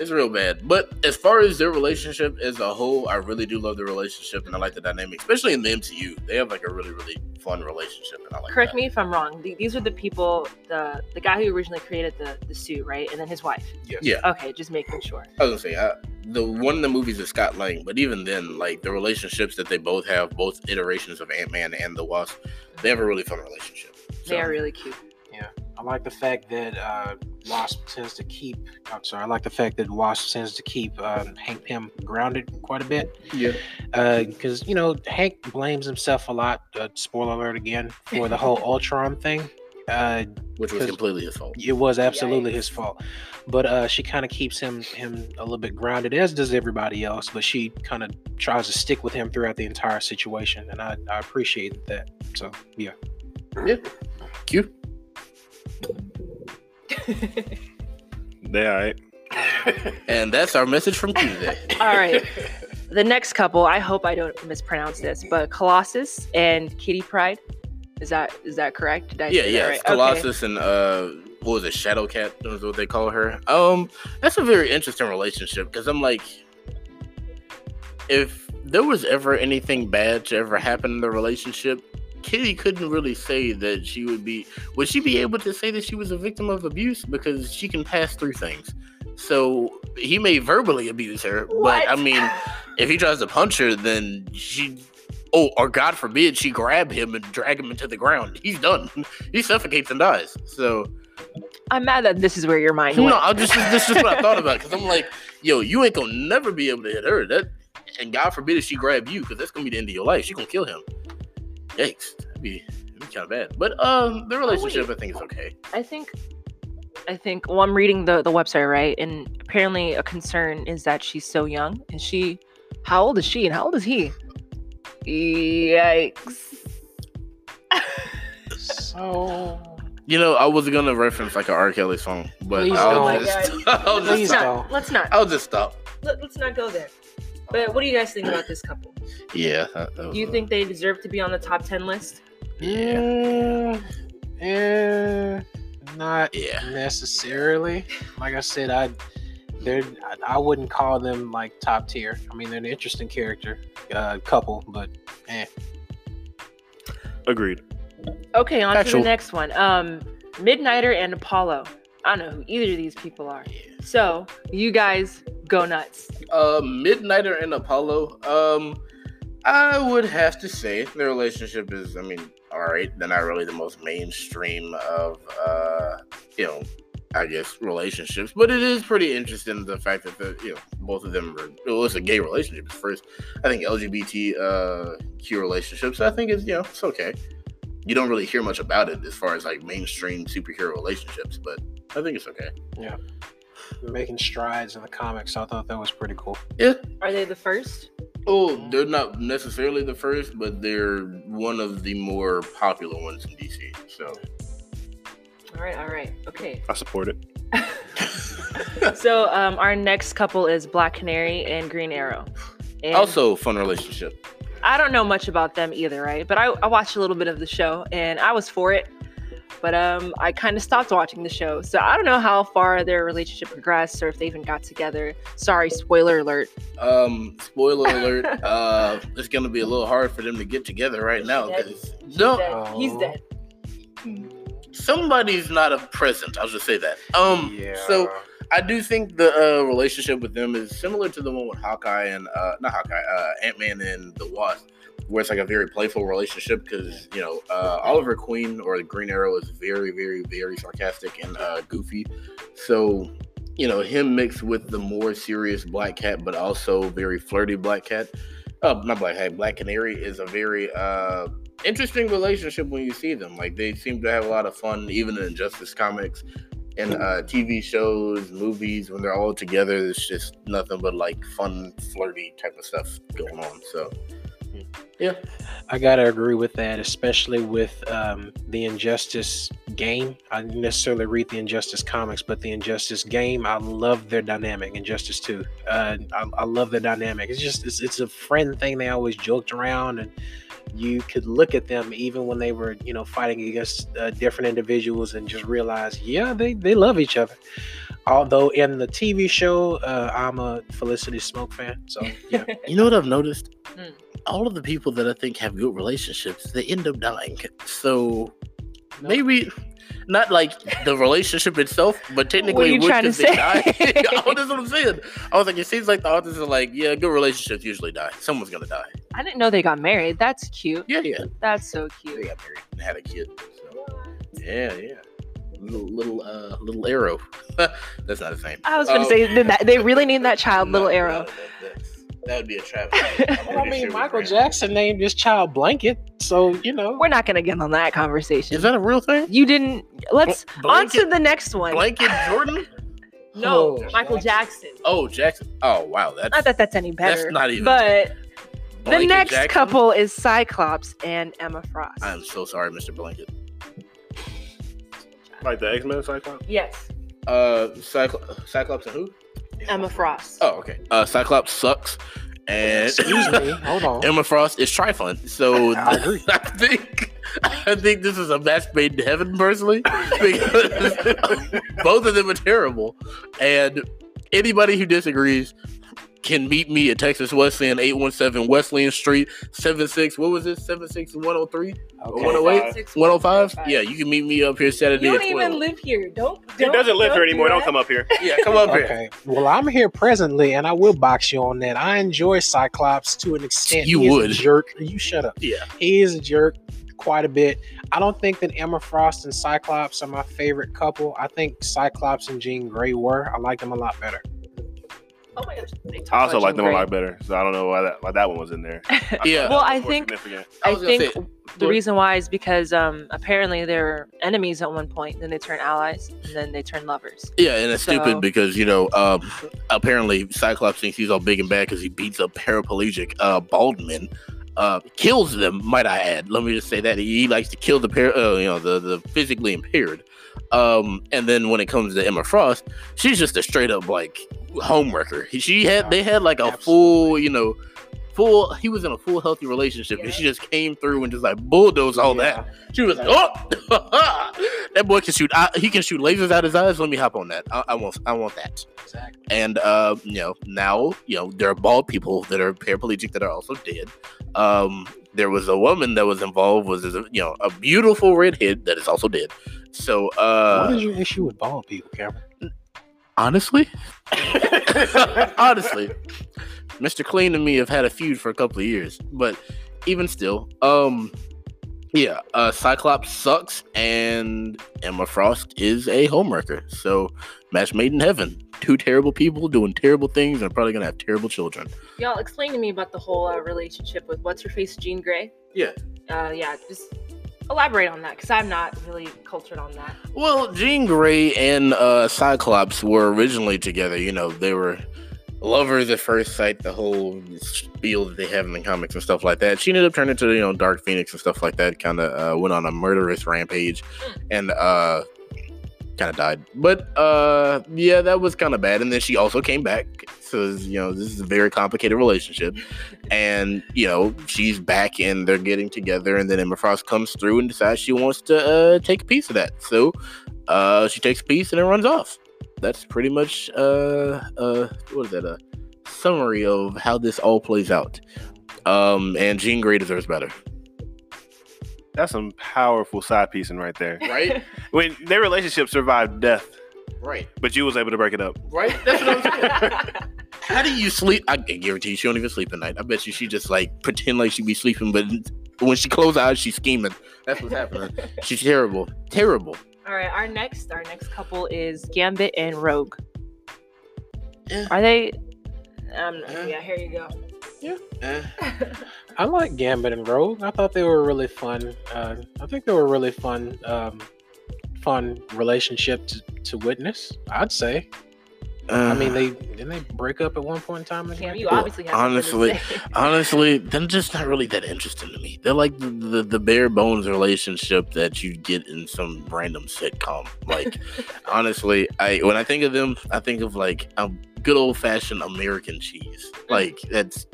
It's real bad. But as far as their relationship as a whole, I really do love the relationship and I like the dynamic, especially in the MCU. They have like a really, really fun relationship and I like Correct that. me if I'm wrong. th- These are the people, the the guy who originally created the the suit, right? And then his wife. Yeah. Yeah. Okay, just making sure. I was gonna say I, the one of the movies is Scott Lang, but even then, like the relationships that they both have, both iterations of Ant Man and the Wasp, they have a really fun relationship. They are really cute. Yeah. I like the fact that uh, Wasp tends to keep. I'm sorry. I like the fact that Wasp tends to keep um, Hank Pym grounded quite a bit. Yeah. Because you know Hank blames himself a lot. Uh, spoiler alert again for the whole Ultron thing. Uh, which was completely his fault. it was absolutely Yikes. his fault, but uh, she kind of keeps him him a little bit grounded, as does everybody else. But she kind of tries to stick with him throughout the entire situation, and I, I appreciate that. So yeah, yeah. Cute. They all right. And that's our message from Tuesday. All right. The next couple, I hope I don't mispronounce this, but Colossus and Kitty Pryde. Is that is that correct? Did I yeah, yeah. right? it's Colossus and uh, what was it? Shadow Cat is what they call her. Um, that's a very interesting relationship because I'm like, if there was ever anything bad to ever happen in the relationship, Kitty couldn't really say that she would be. Would she be able to say that she was a victim of abuse because she can pass through things? So he may verbally abuse her, What? but I mean, if he tries to punch her, then she. Oh, or God forbid, she grab him and drag him into the ground. He's done. He suffocates and dies. So I'm mad that this is where your mind no, went. I just this is what I thought about because I'm like, yo, you ain't gonna never be able to hit her. That and God forbid if she grab you because that's gonna be the end of your life. She gonna kill him. Yikes, that'd be, that'd be kind of bad. But um, the relationship I think is okay. I think I think well I'm reading the the website right and apparently a concern is that she's so young. Is she how old is she and how old is he? Yikes. So You know, I was gonna reference like an R. Kelly song, but Please I'll don't. just, Oh I'll just let's stop. not, don't. let's not. I'll just stop. Let, us not go there. But what do you guys think about this couple? Yeah. that- that was Do you a- think they deserve to be on the top 10 list? Yeah. Eh, not Yeah. necessarily. Like I said, I they're I, I wouldn't call them like top tier. I mean, they're an interesting character uh, couple, but eh. Agreed. Okay, on to the next one. Um, Midnighter and Apollo. I don't know who either of these people are. Yeah. So you guys go nuts. Uh, Midnighter and Apollo. Um, I would have to say their relationship is. I mean, all right. They're not really the most mainstream of, uh, you know, I guess relationships, but it is pretty interesting the fact that the you know both of them are. Well, it's a gay relationship first. I think LGBT uh Q relationships. I think it's you know it's okay. You don't really hear much about it as far as like mainstream superhero relationships, but I think it's okay. Making strides in the comics. I thought that was pretty cool. Yeah. Are they the first? Oh, they're not necessarily the first, but they're one of the more popular ones in DC. So All right, all right. Okay. I support it. So um, our next couple is Black Canary and Green Arrow. And also fun relationship. I don't know much about them either, right? But I, I watched a little bit of the show and I was for it. But um, I kind of stopped watching the show. So I don't know how far their relationship progressed or if they even got together. Sorry, spoiler alert. Um, spoiler alert. uh, it's gonna be a little hard for them to get together right now dead? because no, dead. He's dead. somebody's not a present. I'll just say that. Um, yeah. so I do think the uh, relationship with them is similar to the one with Hawkeye and uh, not Hawkeye, uh, Ant Man and the Wasp, where it's like a very playful relationship because you know uh, Oliver Queen or the Green Arrow is very, very, very sarcastic and uh, goofy. So you know him mixed with the more serious Black Cat, but also very flirty Black Cat. Uh, not Black Cat, Black Canary is a very uh, interesting relationship when you see them. Like they seem to have a lot of fun, even in Injustice comics and uh, TV shows, movies, when they're all together, it's just nothing but like fun, flirty type of stuff going on. So, I gotta agree with that, especially with um, the Injustice game. I didn't necessarily read the Injustice comics, but the Injustice game, I love their dynamic. Injustice Two, uh, I, I love their dynamic. It's just it's, it's a friend thing. They always joked around, and you could look at them even when they were you know fighting against uh, different individuals and just realize, yeah, they they love each other. Although in the TV show, uh, I'm a Felicity Smoak fan. So yeah, You know what I've noticed? Mm. All of the people that I think have good relationships, they end up dying. So maybe not like the relationship itself, but technically you would trying to 'cause they say? die. oh, that's what I'm saying. I was like, it seems like the authors are like, yeah, good relationships usually die. Someone's gonna die. I didn't know they got married. That's cute. Yeah, yeah. That's so cute. They got married and had a kid. So. Yeah, yeah. Little little uh little arrow. that's not the same. I was gonna Oh. say that they really need that child, No, little no, arrow. that, that's- that would be a travesty. I'm Well, I pretty mean, sure Michael ran- Jackson named his child Blanket, so you know. We're not gonna get on that conversation. Is that a real thing? you didn't. Let's on Blanket- to the next one. Blanket Jordan? No, Oh, Michael Jackson. Oh, Jackson. Oh, wow. That's Not that that's any better. That's not even- But the next Jackson? couple is Cyclops and Emma Frost. I'm so sorry, Mr. Blanket. Like the X Men Cyclops. yes, Uh, Cyclo- Cyclops and who? Emma Frost. Oh, okay. Uh, Cyclops sucks, and Excuse me. Hold on. Emma Frost is Trifon. So I agree. I think I think this is a match made in heaven, personally, because both of them are terrible, and anybody who disagrees can meet me at Texas Wesleyan, eight one seven Wesleyan Street, seven six. What was it? Seven six one zero three. Okay. 108? Six, 105? 105. Yeah, you can meet me up here Saturday. You don't even 12. live here. Don't. He don't doesn't live don't here anymore. Don't come up here. Yeah, come up here. Okay. Well, I'm here presently, and I will box you on that. I enjoy Cyclops to an extent. You He is a would. jerk. You shut up. Yeah. He is a jerk quite a bit. I don't think that Emma Frost and Cyclops are my favorite couple. I think Cyclops and Jean Grey were. I like them a lot better. Oh my gosh. they I also like them a lot better, so I don't know why that why that one was in there. Yeah. Well, I think- I I think say- the reason why is because um apparently they were enemies at one point, then they turn allies, and then they turn lovers. Yeah, and it's So- stupid because you know, um, apparently Cyclops thinks he's all big and bad because he beats up paraplegic uh, bald men, uh, kills them. Might I add? Let me just say that he, likes to kill the pair, uh, you know, the the physically impaired. Um, and then when it comes to Emma Frost, she's just a straight up like homewrecker. She had they had like a full, you know, full. He was in a full healthy relationship, and she just came through and just like bulldozed all that. She was like, "Oh, that boy can shoot. I, he can shoot lasers out his eyes. Let me hop on that. I, I want. I want that." Exactly. And uh, you know, now you know there are bald people that are paraplegic that are also dead. Um, there was a woman that was involved. Was a, you know a beautiful redhead that is also dead. So uh, what is your issue with bald people, Cameron? honestly, honestly, Mr. Clean and me have had a feud for a couple of years, but even still, um, yeah, uh, Cyclops sucks, and Emma Frost is a homewrecker. So, match made in heaven. Two terrible people doing terrible things and probably gonna have terrible children. Y'all explain to me about the whole uh, relationship with what's her face, Jean Grey. Yeah. Uh, yeah, just elaborate on that because I'm not really cultured on that. Well, Jean Grey and uh, Cyclops were originally together. You know, they were lovers at first sight. The whole spiel that they have in the comics and stuff like that. She ended up turning to you know Dark Phoenix and stuff like that. Kind of uh, went on a murderous rampage, and uh, kind of died. But uh, yeah, that was kind of bad. And then she also came back. So you know, this is a very complicated relationship, and you know she's back and they're getting together. And then Emma Frost comes through and decides she wants to uh, take a piece of that. So uh, she takes a piece and it runs off. That's pretty much uh, uh, what is that? A summary of how this all plays out. Um, and Jean Grey deserves better, That's some powerful side piecing right there. right? When their relationship survived death, right, but you was able to break it up. right. That's what I'm saying. How do you sleep? I guarantee you she don't even sleep at night. I bet you she just like pretend like she be sleeping, but when she close eyes, she's scheming. That's what's happening. She's terrible, terrible. All right, our next our next couple is Gambit and Rogue. Yeah. Are they? Um, Yeah. yeah, here you go. Eh. I like Gambit and Rogue. I thought they were really fun. Uh, I think they were really fun, um, fun relationship to, to witness. I'd say. Uh, I mean, they didn't they break up at one point in time. Cam, you Well, obviously have something to honestly, honestly, they're just not really that interesting to me. They're like the, the, the bare bones relationship that you get in some random sitcom. Like, honestly, I when I think of them, I think of like a good old fashioned American cheese. Mm-hmm. Like that's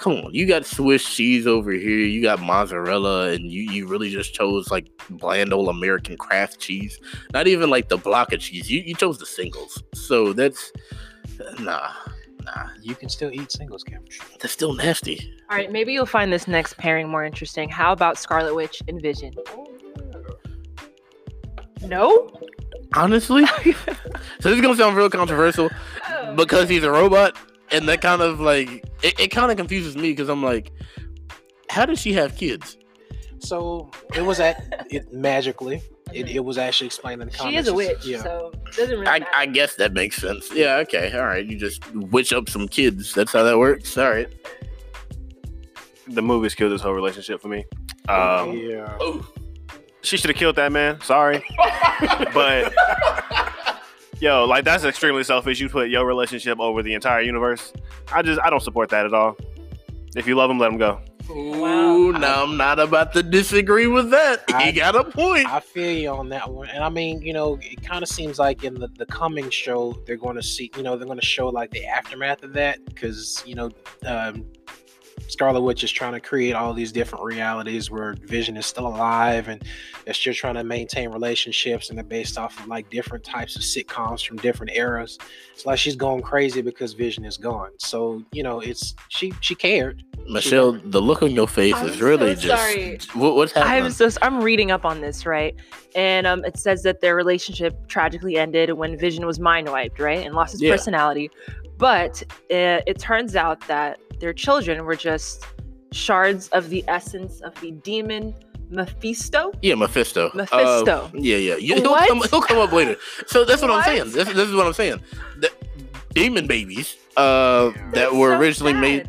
come on, you got Swiss cheese over here, you got mozzarella, and you, you really just chose like bland old American Kraft cheese. Not even like the block of cheese. You you chose the singles. So that's uh, nah, nah. You can still eat singles, Cam. That's still nasty. All right, maybe you'll find this next pairing more interesting. How about Scarlet Witch and Vision? No? Honestly, so this is gonna sound real controversial oh. because he's a robot, and that kind of like it, it kind of confuses me because I'm like, how does she have kids? So it was at it magically. It, it was actually explained in the she is a witch, Yeah. so it doesn't really I. I guess that makes sense. Yeah, okay, all right. You just witch up some kids. That's how that works. All right. The movies killed this whole relationship for me. Um, yeah. Oh, she should have killed that man. Sorry, but yo, like that's extremely selfish. You put your relationship over the entire universe. I just I don't support that at all. If you love him, let him go. Ooh, now I'm not about to disagree with that. I- he got a point. I feel you on that one. And I mean, you know, it kind of seems like in the, the coming show, they're going to see, you know, they're going to show like the aftermath of that because, you know, um, Scarlet Witch is trying to create all these different realities where Vision is still alive and they're still trying to maintain relationships and they're based off of like different types of sitcoms from different eras. It's like she's going crazy because Vision is gone. So, you know, it's she she cared. Michelle, the look on your face I'm is really so just sorry. What, what's happening? I'm so I'm reading up on this, right? And um, it says that their relationship tragically ended when Vision was mind wiped, right, and lost his Yeah. personality. But uh, it turns out that their children were just shards of the essence of the demon Mephisto. Yeah, Mephisto. Uh, Mephisto. yeah, yeah. You- He'll, come, he'll come up later. So that's what, I'm saying. This, this is what I'm saying. The demon babies uh, that That's were so originally sad. made.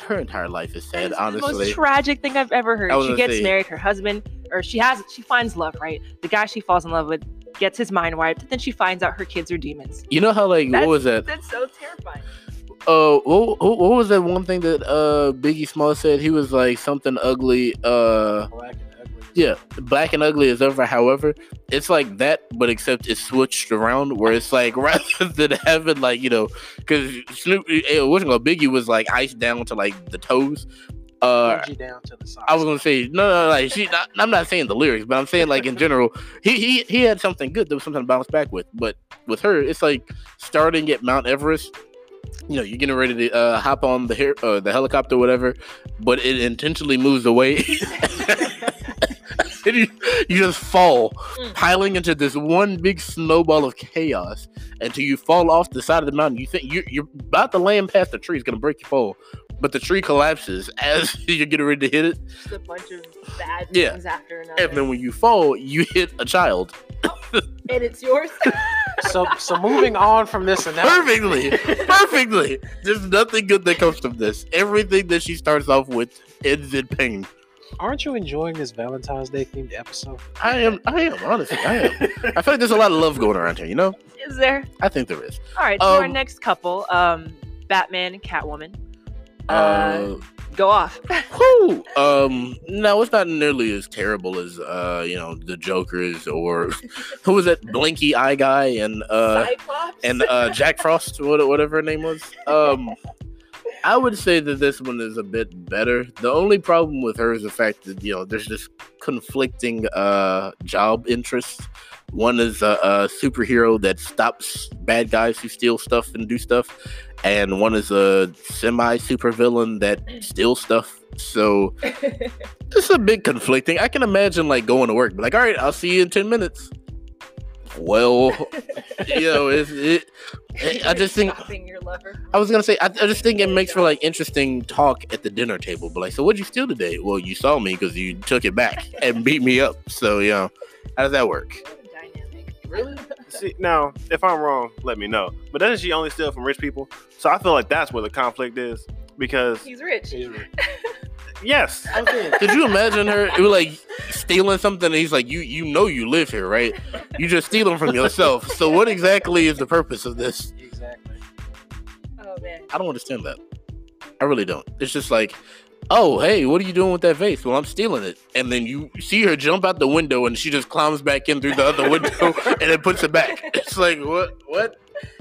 Her entire life is sad, It's the most tragic thing I've ever heard. She gets say- married, her husband, or she has, she finds love, right? The guy she falls in love with gets his mind wiped. Then she finds out her kids are demons. you know how like That's- what was that? That's so terrifying. Uh, what, what what was that one thing that uh Biggie Small said? He was like something ugly. Uh, Black and ugly. yeah, black and ugly is over. However, it's like that, but except it's switched around, where it's like rather than having like you know, because Snoop, eh, what's it called? Biggie was like iced down to like the toes. Uh, down to the. I was gonna say no, no, no like she. Not, I'm not saying the lyrics, but I'm saying like in general, he he he had something good. There was something to bounce back with. But with her, it's like starting at Mount Everest. You know, you're getting ready to uh, hop on the hair, uh, the helicopter, whatever, but it intentionally moves away. you, you just fall, Mm. piling into this one big snowball of chaos until you fall off the side of the mountain. You think you're, you're about to land past the tree, it's gonna break your fall, but the tree collapses as you're getting ready to hit it. Just a bunch of bad Yeah. things after another. And then when you fall, you hit a child. and it's yours. so so moving on from this announcement. Perfectly. Perfectly. There's nothing good that comes from this. Everything that she starts off with ends in pain. Aren't you enjoying this Valentine's Day themed episode? I am, I am, honestly, I am. I feel like there's a lot of love going around here, you know? Is there? I think there is. All right. So our Um, next couple, um, Batman and Catwoman. Uh, Uh, go off. whew, um, no, it's not nearly as terrible as, uh, you know, the Jokers or who was that blinky eye guy and, uh, Cyclops. and uh, Jack Frost, what- whatever her name was. Um, I would say that this one is a bit better. The only problem with her is the fact that you know there's this conflicting uh, job interests. One is a, a superhero that stops bad guys who steal stuff and do stuff, and one is a semi supervillain that steals stuff. So it's a bit conflicting. I can imagine like going to work, be like, all right, I'll see you in ten minutes. Well, you know, it's, it. I just think your lover. I was gonna say I, I just think it makes for like interesting talk at the dinner table. But like, so what'd you steal today? Well, you saw me because you took it back and beat me up. So you know, how does that work? What dynamic. Really? See, now, if I'm wrong, let me know. But doesn't she only steal from rich people? So I feel like that's where the conflict is. Because He's rich. yes, Could you imagine her it was like stealing something? And he's like, you you know you live here, right? You just stealing from yourself. So what exactly is the purpose of this? Exactly. Oh man. I don't understand that. I really don't. It's just like, oh, hey, what are you doing with that vase? Well, I'm stealing it. And then you see her jump out the window and she just climbs back in through the other window and then puts it back. It's like, what? What?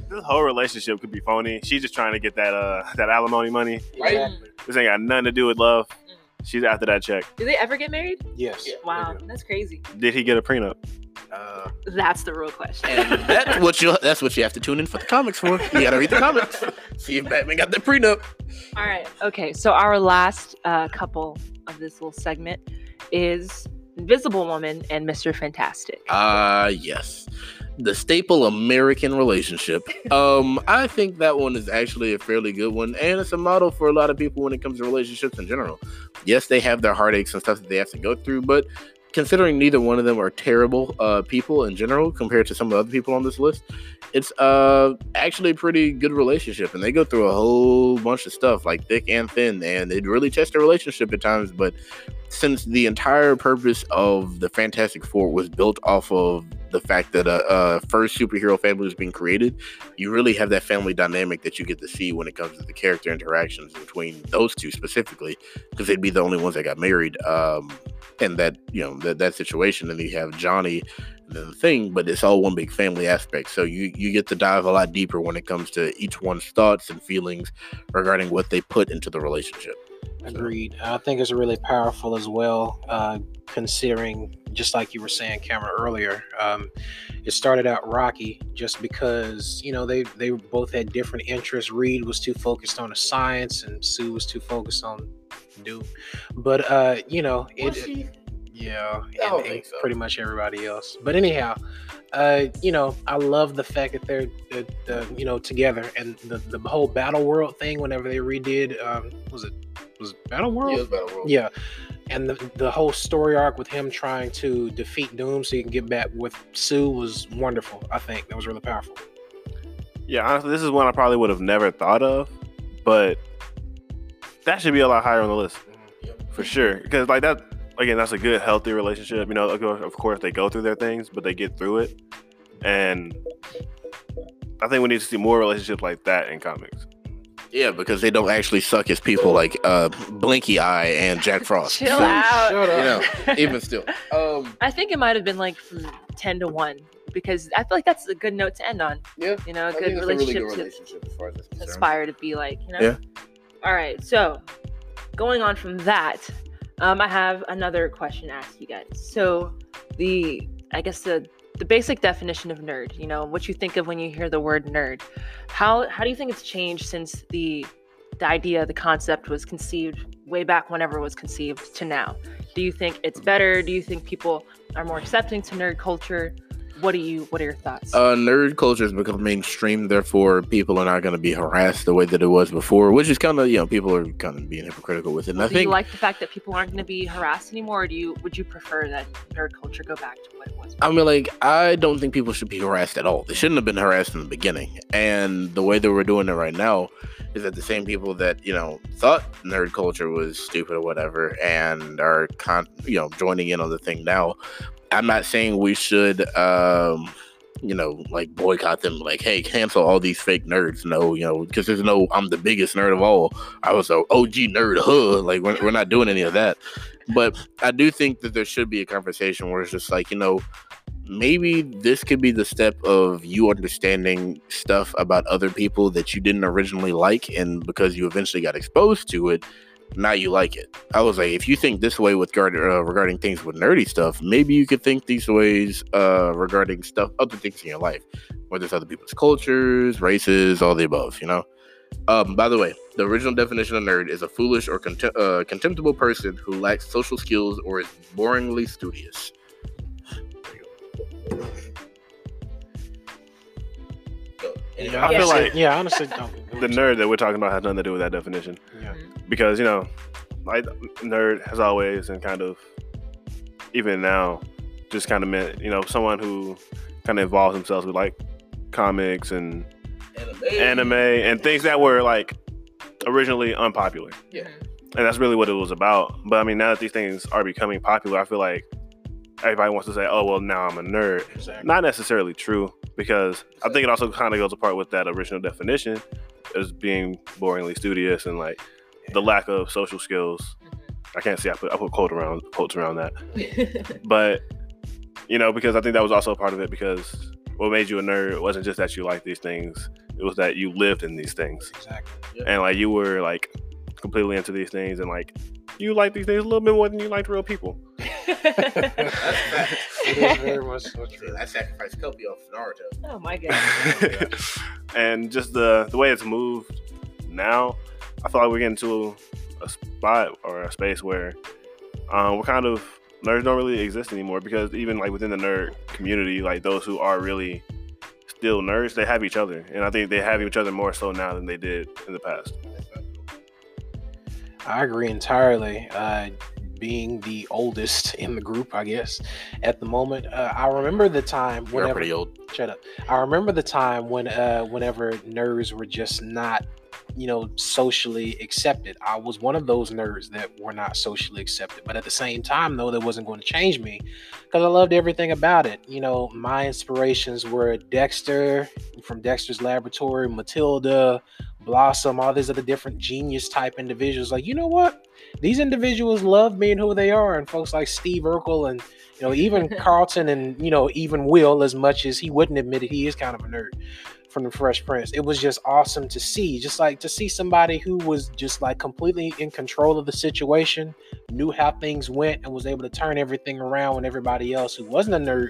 this whole relationship could be phony. She's just trying to get that uh that alimony money. Right? Exactly. This ain't got nothing to do with love. She's after that check. Do they ever get married? Yes. Yeah. Wow, that's crazy. Did he get a prenup? Uh, That's the real question. and that's what you that's what you have to tune in for the comics for. You gotta read the comics. See if Batman got the prenup. All right. Okay. So our last uh, couple of this little segment is Invisible Woman and Mr. Fantastic. Ah, yes. The staple American relationship. Um, I think that one is actually a fairly good one, and it's a model for a lot of people when it comes to relationships in general. Yes, they have their heartaches and stuff that they have to go through, but considering neither one of them are terrible uh, people in general compared to some of the other people on this list, it's uh actually a pretty good relationship, and they go through a whole bunch of stuff like thick and thin, and it really tests their relationship at times. But since the entire purpose of the Fantastic Four was built off of the fact that a, a first superhero family was being created, you really have that family dynamic that you get to see when it comes to the character interactions between those two specifically, because they'd be the only ones that got married. Um, and that you know that that situation, and you have Johnny and the thing, but it's all one big family aspect. So you you get to dive a lot deeper when it comes to each one's thoughts and feelings regarding what they put into the relationship. Agreed. I think it's really powerful as well, uh, considering just like you were saying, Cameron earlier. Um, it started out rocky just because you know they they both had different interests. Reed was too focused on the science, and Sue was too focused on Doom. But uh, you know it. Yeah, and, and so. pretty much everybody else. But anyhow, uh, you know, I love the fact that they're, uh, uh, you know, together and the, the whole battle world thing. Whenever they redid, um, was it was it battle world? Yeah, it's Battle World. Yeah, and the the whole story arc with him trying to defeat Doom so he can get back with Sue was wonderful. I think that was really powerful. Yeah, honestly, this is one I probably would have never thought of, but that should be a lot higher on the list for sure. Because like that, again, that's a good, healthy relationship. You know, of course, they go through their things, but they get through it, and I think we need to see more relationships like that in comics. Yeah, because they don't actually suck as people like uh, Blinky Eye and Jack Frost. Chill out. Shut up. You know, even still. Um, I think it might have been like from ten to one because I feel like that's a good note to end on. yeah, You know, a good think it's a really relationship to as far as aspire to be like. You know. Yeah. All right. So, going on from that, um, I have another question to ask you guys. So, the I guess the the basic definition of nerd. You know, what you think of when you hear the word nerd. How how do you think it's changed since the the idea, the concept was conceived way back whenever it was conceived to now? Do you think it's better? Do you think people are more accepting to nerd culture? What do you what are your thoughts? Uh, nerd culture has become mainstream, therefore people are not going to be harassed the way that it was before, which is kind of you know people are kind of being hypocritical with it. And I do think you like the fact that people aren't going to be harassed anymore, or do you would you prefer that nerd culture go back to what it was? I mean, like, I don't think people should be harassed at all. They shouldn't have been harassed in the beginning. And the way that we're doing it right now is that the same people that, you know, thought nerd culture was stupid or whatever and are, con- you know, joining in on the thing now. I'm not saying we should, um, you know, like boycott them, like, hey, cancel all these fake nerds. No, you know, because there's no, I'm the biggest nerd of all. I was a OG nerd, huh? Like, we're, we're not doing any of that. But I do think that there should be a conversation where it's just like, you know, maybe this could be the step of you understanding stuff about other people that you didn't originally like and because you eventually got exposed to it now you like it i was like if you think this way with regard, uh, regarding things with nerdy stuff maybe you could think these ways uh, regarding stuff other things in your life whether it's other people's cultures races all the above you know um, by the way, the original definition of nerd is a foolish or contem- uh, contemptible person who lacks social skills or is boringly studious. Yeah, I feel like yeah, honestly, don't. The nerd that we're talking about has nothing to do with that definition Yeah. Mm-hmm. because you know, like nerd has always and kind of even now just kind of meant you know someone who kind of involves themselves with like comics and anime and things that were like originally unpopular. Yeah. Mm-hmm. And that's really what it was about. But I mean, now that these things are becoming popular, I feel like everybody wants to say, "Oh, well, now I'm a nerd." Exactly. Not necessarily true because I think it also kind of goes apart with that original definition as being boringly studious and like the lack of social skills. I can't see. I put I put quote around quotes around that, but you know, because I think that was also a part of it because what made you a nerd wasn't just that you liked these things; it was that you lived in these things, Exactly. and like you were like completely into these things, and like you like these things a little bit more than you liked real people. It is very much so true. I sacrificed Kobe off Naruto. oh my god. and just the the way it's moved now, I feel like we're getting to a spot or a space where um, we're kind of nerds don't really exist anymore because even like within the nerd community, like those who are really still nerds, they have each other, and I think they have each other more so now than they did in the past. I agree entirely. Uh, being the oldest in the group, I guess, at the moment, uh, I remember the time whenever. pretty old. Shut up. I remember the time when, uh, whenever nerds were just not, you know, socially accepted. I was one of those nerds that were not socially accepted. But at the same time, though, that wasn't going to change me because I loved everything about it. You know, my inspirations were Dexter from Dexter's Laboratory, Matilda, Blossom, all these other different genius type individuals. Like, you know what? These individuals love being who they are, and folks like Steve Urkel and you know even Carlton and you know even Will, as much as he wouldn't admit it, he is kind of a nerd from the Fresh Prince. It was just awesome to see, just like to see somebody who was just like completely in control of the situation, knew how things went, and was able to turn everything around when everybody else who wasn't a nerd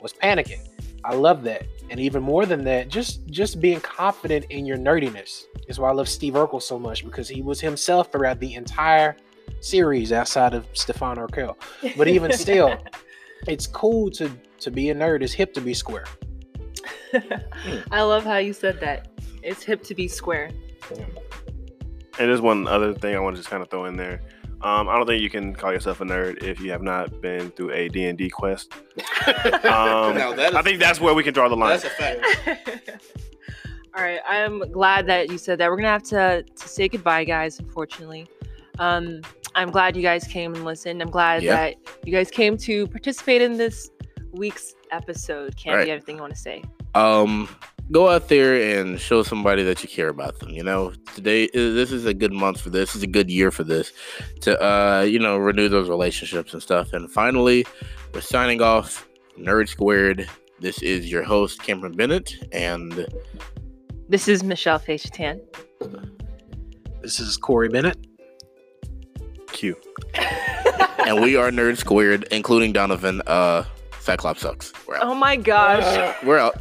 was panicking. I love that. And even more than that, just just being confident in your nerdiness is why I love Steve Urkel so much because he was himself throughout the entire series outside of Stefan Urquelle. But even still, it's cool to to be a nerd. It's hip to be square. I love how you said that. It's hip to be square. And there's one other thing I want to just kind of throw in there. Um, I don't think you can call yourself a nerd if you have not been through a D&D quest. Um, Now that is- I think that's where we can draw the line. That's a fact. All right, I'm glad that you said that. We're gonna have to to say goodbye, guys. Unfortunately, um, I'm glad you guys came and listened. I'm glad Yeah. that you guys came to participate in this week's episode. Candy, All right. anything you want to say? um go out there and show somebody that you care about them you know today this is a good month for this. this is a good year for this to uh you know renew those relationships and stuff and finally we're signing off nerd squared this is your host cameron bennett and This is Michelle Fechatan. This is Corey Bennett. Q. and we are nerd squared including donovan uh cyclops sucks we're out Oh my gosh. we're out